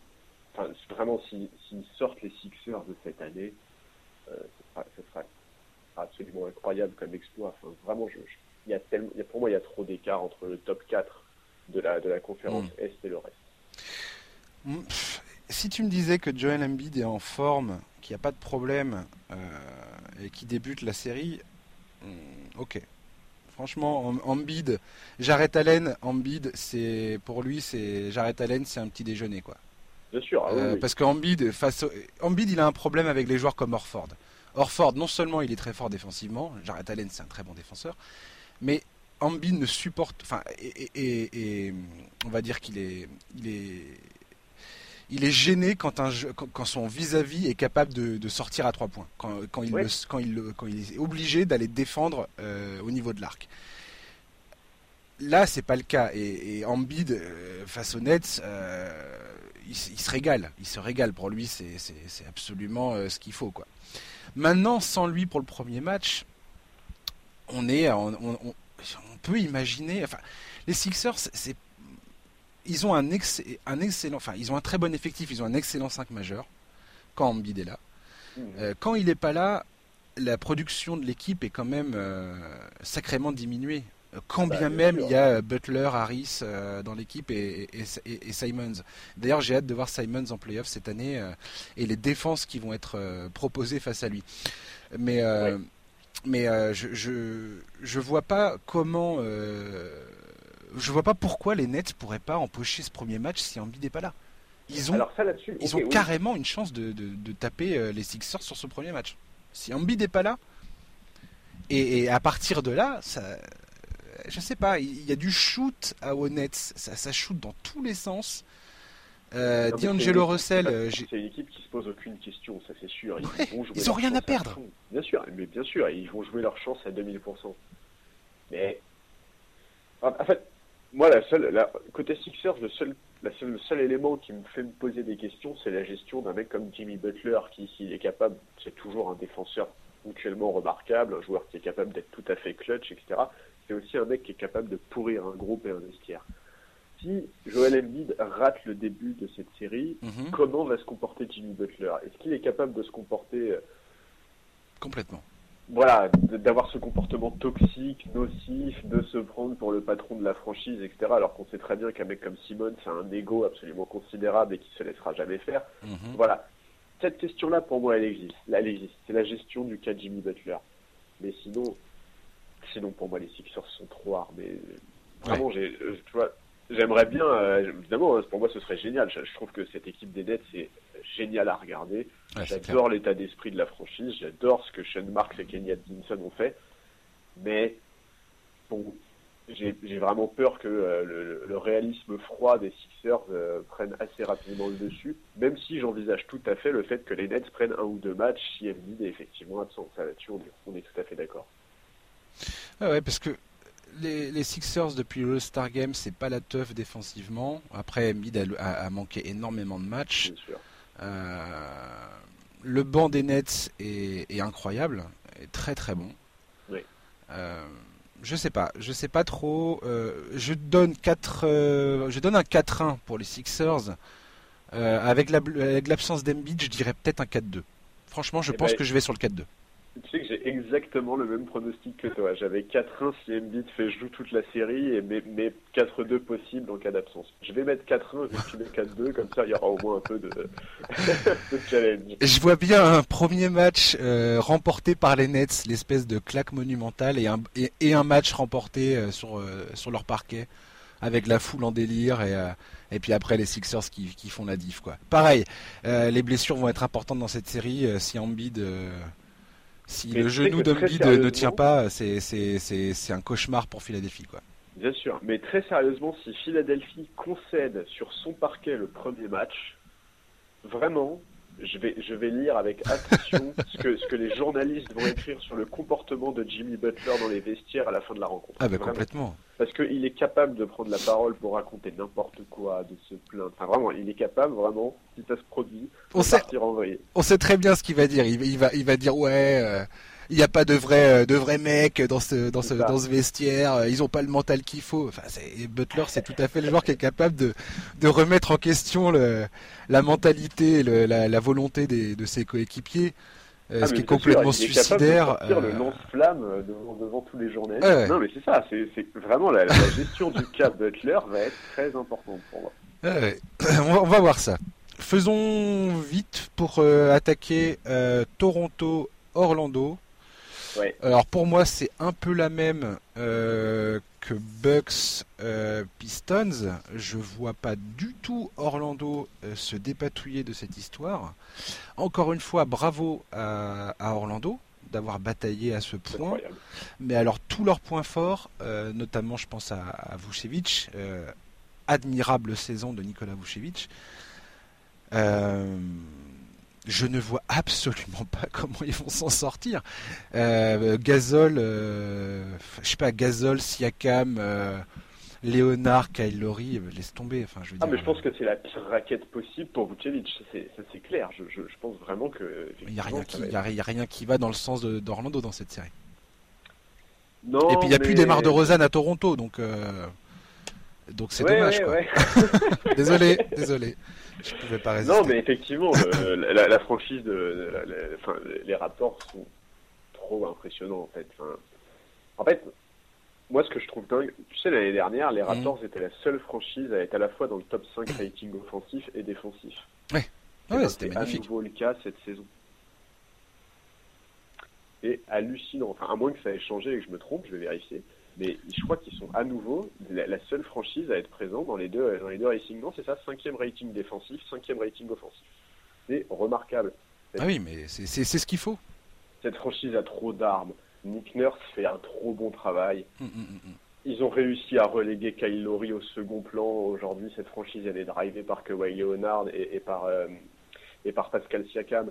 B: enfin, vraiment, s'ils sortent les Sixers de cette année, euh, ce, sera, absolument incroyable comme exploit. Enfin, vraiment, je, il y a tellement, pour moi, il y a trop d'écart entre le top 4 de la, de la conférence mm. Est et le reste.
A: Mm, si tu me disais que Joel Embiid est en forme, qu'il n'y a pas de problème euh, et qu'il débute la série, mm, ok, Franchement, Embiid, Jarrett Allen, Embiid, c'est pour lui, c'est Jarrett Allen, c'est un petit déjeuner quoi.
B: Bien sûr. Ah
A: euh, parce qu'Embiid, face, il a un problème avec les joueurs comme Orford. Orford, non seulement il est très fort défensivement, Jarrett Allen, c'est un très bon défenseur, mais Embiid ne supporte, enfin, et, on va dire qu'il est, il est, il est gêné quand, un, quand, son vis-à-vis est capable de, sortir à trois points, quand, il, quand, il, quand il est obligé d'aller défendre euh, au niveau de l'arc. Là, c'est pas le cas. Et, et Embiid, euh, face aux Nets, euh, il, se régale. Il se régale. Pour lui, c'est absolument ce qu'il faut. Quoi. Maintenant, sans lui pour le premier match, on est, on, on peut imaginer. Enfin, les Sixers, c'est ils ont un, un excellent, enfin, ils ont un très bon effectif, ils ont un excellent 5 majeur quand Embiid est là. Mmh. Euh, quand il n'est pas là, la production de l'équipe est quand même euh, sacrément diminuée. Euh, quand bah, bien, même il y a Butler, Harris dans l'équipe et, et, Simons. D'ailleurs, j'ai hâte de voir Simons en playoff cette année et les défenses qui vont être proposées face à lui. Mais, mais je, je, je vois pas comment je vois pas pourquoi les Nets pourraient pas empocher ce premier match si Embiid n'est pas là. Ils ont, ils ont carrément une chance de, taper euh, les Sixers sur ce premier match. Si Embiid n'est pas là, et, à partir de là, ça, je sais pas, il y a du shoot à aux Nets, ça, ça shoot dans tous les sens. Euh, D'Angelo Russell,
B: euh, c'est une équipe qui se pose aucune question, ça c'est sûr.
A: Ils, ont rien à perdre.
B: bien sûr, mais bien sûr, ils vont jouer leur chance à 2000%. Mais en fait, seule, la, côté Sixers, le seul, la seule, le seul élément qui me fait me poser des questions, c'est la gestion d'un mec comme Jimmy Butler, qui, s'il est capable, c'est toujours un défenseur mutuellement remarquable, un joueur qui est capable d'être tout à fait clutch, etc. C'est aussi un mec qui est capable de pourrir un groupe et un vestiaire. Si Joel Embiid rate le début de cette série, mhm. comment va se comporter Jimmy Butler? Est-ce qu'il est capable de se comporter euh,
A: complètement
B: voilà, d'avoir ce comportement toxique, nocif, de se prendre pour le patron de la franchise, etc. Alors qu'on sait très bien qu'un mec comme Simon, c'est un ego absolument considérable et qui se laissera jamais faire. Mhm. Voilà. Cette question-là, pour moi, elle existe. Elle existe. C'est la gestion du cas Jimmy Butler. Mais sinon, sinon pour moi, les Sixers sont trop armés. Vraiment, j'ai, euh, tu vois, j'aimerais bien, euh, évidemment, hein, pour moi, ce serait génial. Je, je trouve que cette équipe des Nets, c'est génial à regarder. J'adore l'état d'esprit de la franchise, j'adore ce que Sean Marks et Kenny Atkinson ont fait. Mais bon, j'ai vraiment peur que euh, le, réalisme froid des Sixers euh, prenne assez rapidement le dessus, même si j'envisage tout à fait le fait que les Nets prennent un ou deux matchs si Embiid est effectivement absent. Ça là-dessus, on, est tout à fait d'accord.
A: Ah ouais, parce que les, Sixers depuis le Star Game, c'est pas la teuf défensivement. Après, Embiid a, manqué énormément de matchs. Euh, le banc des Nets est, incroyable, est très très bon.
B: Oui
A: je sais pas, je sais pas trop. Euh, je donne 4, euh, je donne un 4-1 pour les Sixers. Euh, avec l'absence d'Embiid, je dirais peut-être un 4-2. Franchement, je eh pense ben, que je vais sur le 4-2.
B: Tu sais que j'ai exactement le même pronostic que toi. J'avais 4-1 si Embiid fait joue toute la série, et mais, 4-2 possible en cas d'absence. Je vais mettre 4-1 et tu mets 4-2, comme ça il y aura au moins un peu [LAUGHS] de, challenge.
A: Je vois bien un premier match euh, remporté par les Nets, l'espèce de claque monumentale, et un, et, un match remporté euh, sur, euh, sur leur parquet avec la foule en délire et, et puis après les Sixers qui, qui, font la diff quoi. Pareil, les blessures vont être importantes dans cette série si Embiid si le genou d'Embiid ne tient pas, c'est un cauchemar pour Philadelphie. Quoi.
B: Bien sûr, mais très sérieusement, si Philadelphie concède sur son parquet le premier match, vraiment, je vais, je vais lire avec attention [LAUGHS] ce, que, ce que les journalistes vont écrire sur le comportement de Jimmy Butler dans les vestiaires à la fin de la rencontre.
A: Ah, bah complètement.
B: Parce qu'il est capable de prendre la parole pour raconter n'importe quoi, de se plaindre. Enfin, vraiment, il est capable, vraiment, si ça se produit, de partir en vrille.
A: On sait très bien ce qu'il va dire. Il, va, il va dire, ouais. Euh, il n'y a pas de vrais euh, de vrais mecs dans ce dans ce dans ce vestiaire ils ont pas le mental qu'il faut enfin Butler c'est tout à fait le joueur qui est capable de de remettre en question le, la mentalité la, la volonté des, de ses coéquipiers euh, ah, ce qui est complètement suicidaire.
B: Il le euh, lance-flamme euh, devant, tous les journalistes. Non, mais c'est ça, c'est vraiment la, gestion du cap Butler va être très importante pour moi. [CLEARS THROAT]
A: on, va, voir ça. Faisons vite pour attaquer Toronto-Orlando. Alors pour moi, c'est un peu la même euh, que Bucks euh, Pistons. Je vois pas du tout Orlando euh, se dépatouiller de cette histoire. Encore une fois, bravo à, Orlando d'avoir bataillé à ce point. Mais alors tous leurs points forts, notamment je pense à, à Vucevic, admirable saison de Nikola Vucevic je ne vois absolument pas [LAUGHS] comment ils vont s'en sortir. Euh, Gazol, euh, je sais pas, Gazol, Siakam, euh, Léonard, Kyle Lowry, euh, laisse tomber. Enfin, je
B: ah, mais je pense que c'est la pire raquette possible pour Vucevic, ça c'est clair. Je, je, pense vraiment que.
A: Il n'y a, rien qui, a, rien qui va dans le sens d'Orlando dans cette série. Non, Et puis il n'y a plus des de Rosanne à Toronto, donc. Donc c'est dommage. quoi. [LAUGHS] désolé, [LAUGHS] désolé. Je pouvais pas résister.
B: Non, mais effectivement, la, franchise de, enfin, les Raptors sont trop impressionnants en fait. Enfin, en fait, moi ce que je trouve dingue, tu sais l'année dernière, les mhm. Raptors étaient la seule franchise à être à la fois dans le top 5 rating offensif et défensif.
A: Ouais. ouais c'était magnifique.
B: à nouveau le cas cette saison. Et hallucinant. Enfin, à moins que ça ait changé et que je me trompe, je vais vérifier mais je crois qu'ils sont à nouveau la, seule franchise à être présent dans les deux, dans les deux racing. Non, c'est ça, cinquième rating défensif, cinquième rating offensif. C'est remarquable.
A: Ah oui, mais c'est ce qu'il faut.
B: Cette franchise a trop d'armes. Nick Nurse fait un trop bon travail. Hum, hum, hum, Ils ont réussi à reléguer Kyle Lowry au second plan. Aujourd'hui, cette franchise, elle est drivée par Kawhi Leonard et, par, euh, et par Pascal Siakam.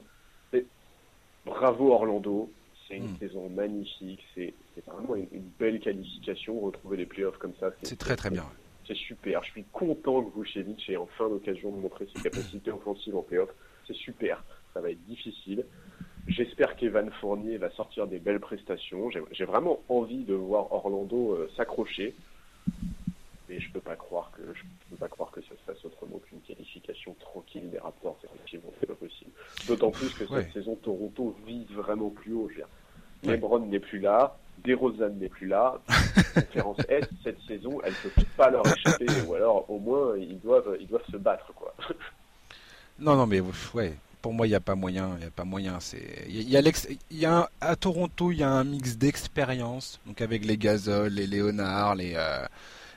B: Bravo Orlando. C'est une saison magnifique. C'est vraiment une, belle qualification. Retrouver les playoffs comme ça,
A: c'est très très bien.
B: C'est super. Je suis content que Vucevic ait enfin l'occasion de montrer ses capacités offensives en playoffs. C'est super. Ça va être difficile. J'espère qu'Evan Fournier va sortir des belles prestations. J'ai vraiment envie de voir Orlando euh, s'accrocher. Mais je peux pas croire que je peux pas croire que ça se fasse autrement qu'une qualification tranquille des Raptors. C'est pas possible. D'autant plus que cette saison Toronto vise vraiment plus haut. Je LeBron n'est plus là. DeRozan n'est plus là. Conférence S, [LAUGHS] cette saison, elle ne peut pas leur échapper, ou alors au moins ils doivent, ils doivent se battre, quoi.
A: non, non, mais ouais, pour moi, il n'y a pas moyen. Il y a pas moyen. C'est, il y a, il y a à Toronto, il y a un mix d'expérience, donc avec les Gasol, les Léonard, les, euh,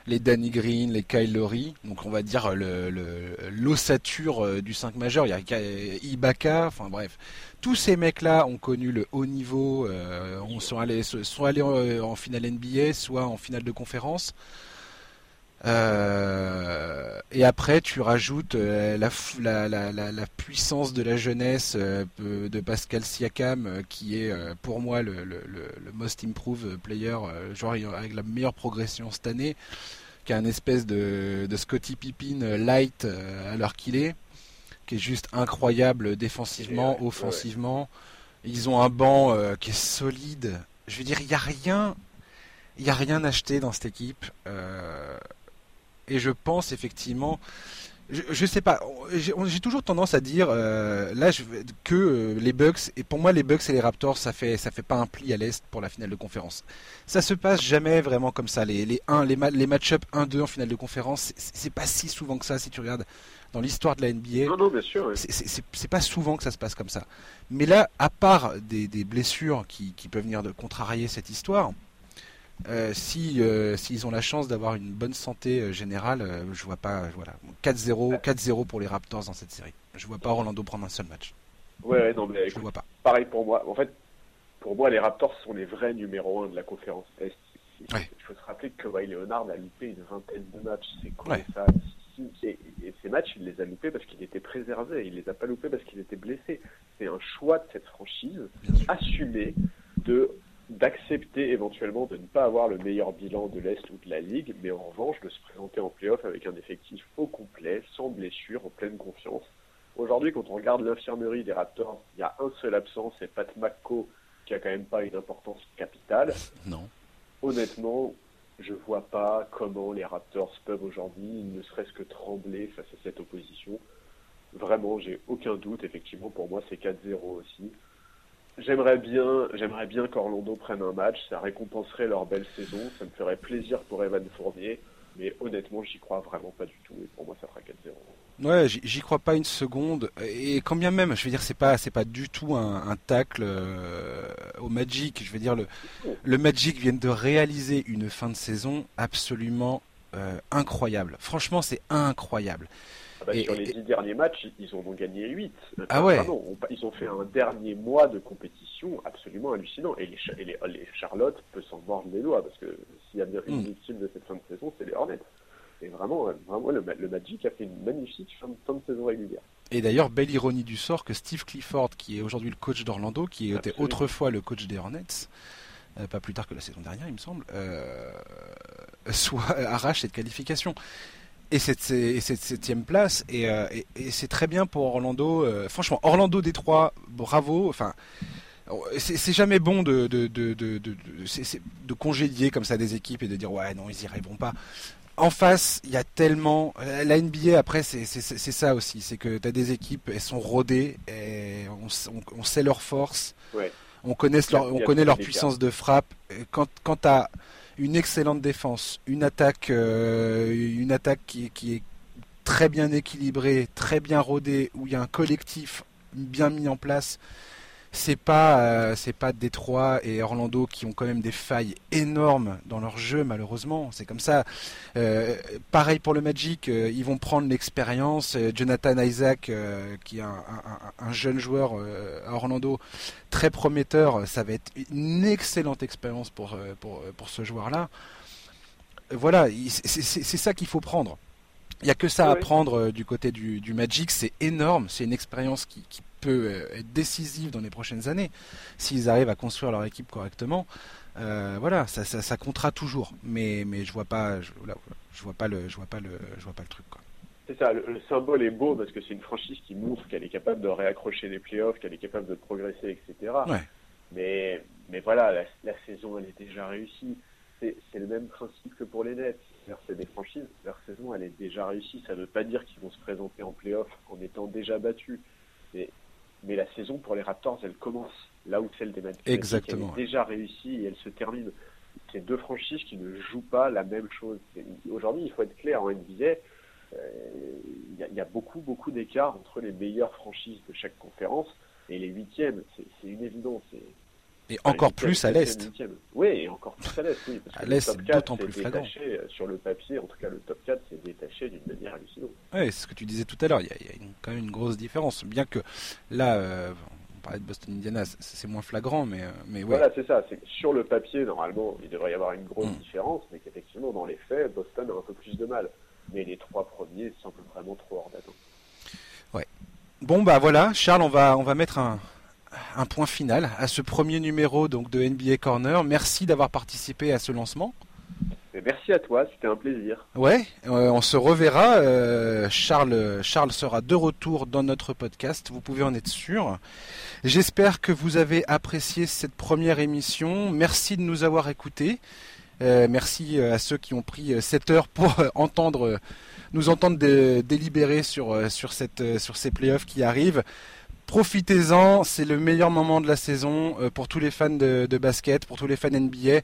A: les Danny Green, les Kyle Lowry, donc on va dire l'ossature le, du 5 majeur, il y a Ibaka, enfin bref, tous ces mecs-là ont connu le haut niveau, euh, sont allés, sont allés en, finale NBA, soit en finale de conférence. Euh, et après, tu rajoutes euh, la, puissance de la jeunesse de Pascal Siakam, qui est pour moi le, most improved player, genre avec la meilleure progression cette année, qui a un espèce de, de Scotty Pippen light à l'heure qu'il est qui est juste incroyable défensivement, offensivement. Ils ont un banc euh, qui est solide. Je veux dire, il n'y a rien, il y a rien acheté dans cette équipe. Euh, et je pense effectivement, je, je sais pas, j'ai toujours tendance à dire euh, là je, que les Bucks et pour moi les Bucks et les Raptors ça fait ça fait pas un pli à l'est pour la finale de conférence. Ça se passe jamais vraiment comme ça. Les les 1 les, les match-up 1-2 en finale de conférence, c'est pas si souvent que ça si tu regardes dans l'histoire de la NBA.
B: Non, non, bien sûr.
A: C'est pas souvent que ça se passe comme ça. Mais là, à part des, blessures qui, peuvent venir de contrarier cette histoire, euh, si euh, s'ils ont la chance d'avoir une bonne santé euh, générale, je vois pas. Voilà, 4-0, 4-0 pour les Raptors dans cette série. Je vois pas Orlando prendre un seul match.
B: Ouais, non, mais je vois pas. Pareil pour moi. En fait, pour moi, les Raptors sont les vrais numéros 1 de la conférence Est. Il faut se rappeler que Kawhi Leonard a loupé une vingtaine de matchs. C'est ça et, ces matchs, il les a loupés parce qu'il était préservé. Il les a pas loupés parce qu'il était blessé. C'est un choix de cette franchise assumé de d'accepter éventuellement de ne pas avoir le meilleur bilan de l'Est ou de la Ligue, mais en revanche de se présenter en playoff avec un effectif au complet, sans blessure, en pleine confiance. Aujourd'hui, quand on regarde l'infirmerie des Raptors, il y a un seul absent, c'est Pat McCo, qui a quand même pas une importance capitale.
A: Non.
B: Honnêtement, je vois pas comment les Raptors peuvent aujourd'hui ne serait-ce que trembler face à cette opposition. Vraiment, j'ai aucun doute. Effectivement, pour moi, c'est 4-0 aussi. J'aimerais bien, j'aimerais bien qu'Orlando prenne un match. Ça récompenserait leur belle saison. Ça me ferait plaisir pour Evan Fournier. Mais honnêtement, j'y crois vraiment pas du tout. Et pour moi, ça fera 4-0.
A: Ouais, j'y crois pas une seconde. Et quand bien même, je veux dire, c'est pas, c'est pas du tout un, un tacle euh, au Magic. Je veux dire, le, le Magic vient de réaliser une fin de saison absolument euh, incroyable. Franchement, c'est incroyable.
B: Ah bah, sur les dix derniers matchs, ils ont gagné 8.
A: Ah ouais.
B: ils ont fait un dernier mois de compétition absolument hallucinant. Et les, les, les Charlotte peut s'en mordre les doigts parce que s'il y a bien une hmm. victime de cette fin de saison, c'est les Hornets. Et vraiment, vraiment le, Magic a fait une magnifique fin de, saison régulière.
A: Et d'ailleurs, belle ironie du sort que Steve Clifford, qui est aujourd'hui le coach d'Orlando, qui était autrefois le coach des Hornets, euh, pas plus tard que la saison dernière, il me semble, euh, [LAUGHS] soit arrache cette qualification et cette, septième place et, euh, c'est très bien pour Orlando. franchement, Orlando Détroit, bravo. Enfin, c'est jamais bon de de, de, de, de, congédier comme ça des équipes et de dire ouais non ils y arriveront pas en face, il y a tellement. La NBA, après, c'est ça aussi. C'est que tu as des équipes, elles sont rodées, et on, sait leurs forces, on, connaît leur, on connaît leur puissance de frappe. Quand, quand tu as une excellente défense, une attaque, euh, une attaque qui, qui est très bien équilibrée, très bien rodée, où il y a un collectif bien mis en place, c'est pas euh, c'est pas Détroit et Orlando qui ont quand même des failles énormes dans leur jeu malheureusement. C'est comme ça. Euh, pareil pour le Magic euh, ils vont prendre l'expérience. Jonathan Isaac qui est un, jeune joueur à Orlando très prometteur ça va être une excellente expérience pour, pour, pour ce joueur là voilà c'est ça qu'il faut prendre. Il n'y a que ça à prendre du côté du, du Magic, c'est énorme, c'est une expérience qui, qui peut euh, être décisive dans les prochaines années, s'ils arrivent à construire leur équipe correctement, euh, voilà, ça, ça, comptera toujours. Mais, mais je vois pas, je, je vois pas le, je vois pas le, je vois pas le truc.
B: C'est ça, le, symbole est beau parce que c'est une franchise qui montre qu'elle est capable de réaccrocher les playoffs, qu'elle est capable de progresser, etc. Mais, mais voilà, la, saison, elle est déjà réussie. C'est le même principe que pour les Nets. C'est des franchises, leur saison, elle est déjà réussie. Ça ne veut pas dire qu'ils vont se présenter en playoffs en étant déjà battus. Mais mais la saison pour les Raptors, elle commence là où celle des Magic
A: Exactement.
B: Elle est déjà réussie et elle se termine. C'est deux franchises qui ne jouent pas la même chose. Aujourd'hui, il faut être clair en NBA. Euh, il y, a beaucoup, beaucoup d'écart entre les meilleures franchises de chaque conférence et les huitièmes. C'est une évidence.
A: Et encore plus à l'Est.
B: Oui, et encore plus à l'Est, oui.
A: à l'Est, d'autant plus flagrant.
B: Euh, sur le papier, en tout cas le top 4 s'est détaché d'une manière hallucinante.
A: Oui, c'est ce que tu disais tout à l'heure, il y a, quand même une grosse différence. Bien que là, on parlait de Boston Indiana, c'est moins flagrant, mais, mais ouais.
B: Voilà, c'est ça. Sur le papier, normalement, il devrait y avoir une grosse mm. différence, mais qu'effectivement, dans les faits, Boston a un peu plus de mal. Mais les trois premiers semblent vraiment trop hors d'attente.
A: Ouais. Bon, bah voilà, Charles, on va, on va mettre un, un point final à ce premier numéro donc de NBA Corner. Merci d'avoir participé à ce lancement.
B: Merci à toi, c'était un plaisir.
A: Ouais, euh, on se reverra. Euh, Charles, Charles sera de retour dans notre podcast, vous pouvez en être sûr. J'espère que vous avez apprécié cette première émission. Merci de nous avoir écoutés. Euh, merci à ceux qui ont pris cette heure pour entendre, nous entendre délibérer sur, sur, cette, sur ces playoffs qui arrivent. Profitez-en, c'est le meilleur moment de la saison pour tous les fans de, basket, pour tous les fans NBA.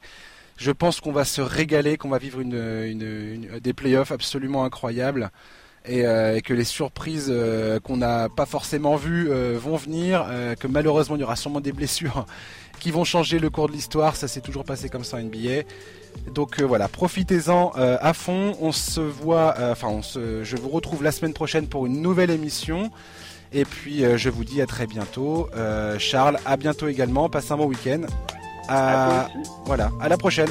A: Je pense qu'on va se régaler, qu'on va vivre une, des playoffs absolument incroyables. Et, euh, que les surprises euh, qu'on n'a pas forcément vues euh, vont venir, que malheureusement il y aura sûrement des blessures [LAUGHS] qui vont changer le cours de l'histoire, ça s'est toujours passé comme ça en NBA. Donc voilà, profitez-en à fond, on se voit, enfin on je vous retrouve la semaine prochaine pour une nouvelle émission. Et puis je vous dis à très bientôt. Charles, à bientôt également, passe un bon week-end. À, voilà, à la prochaine.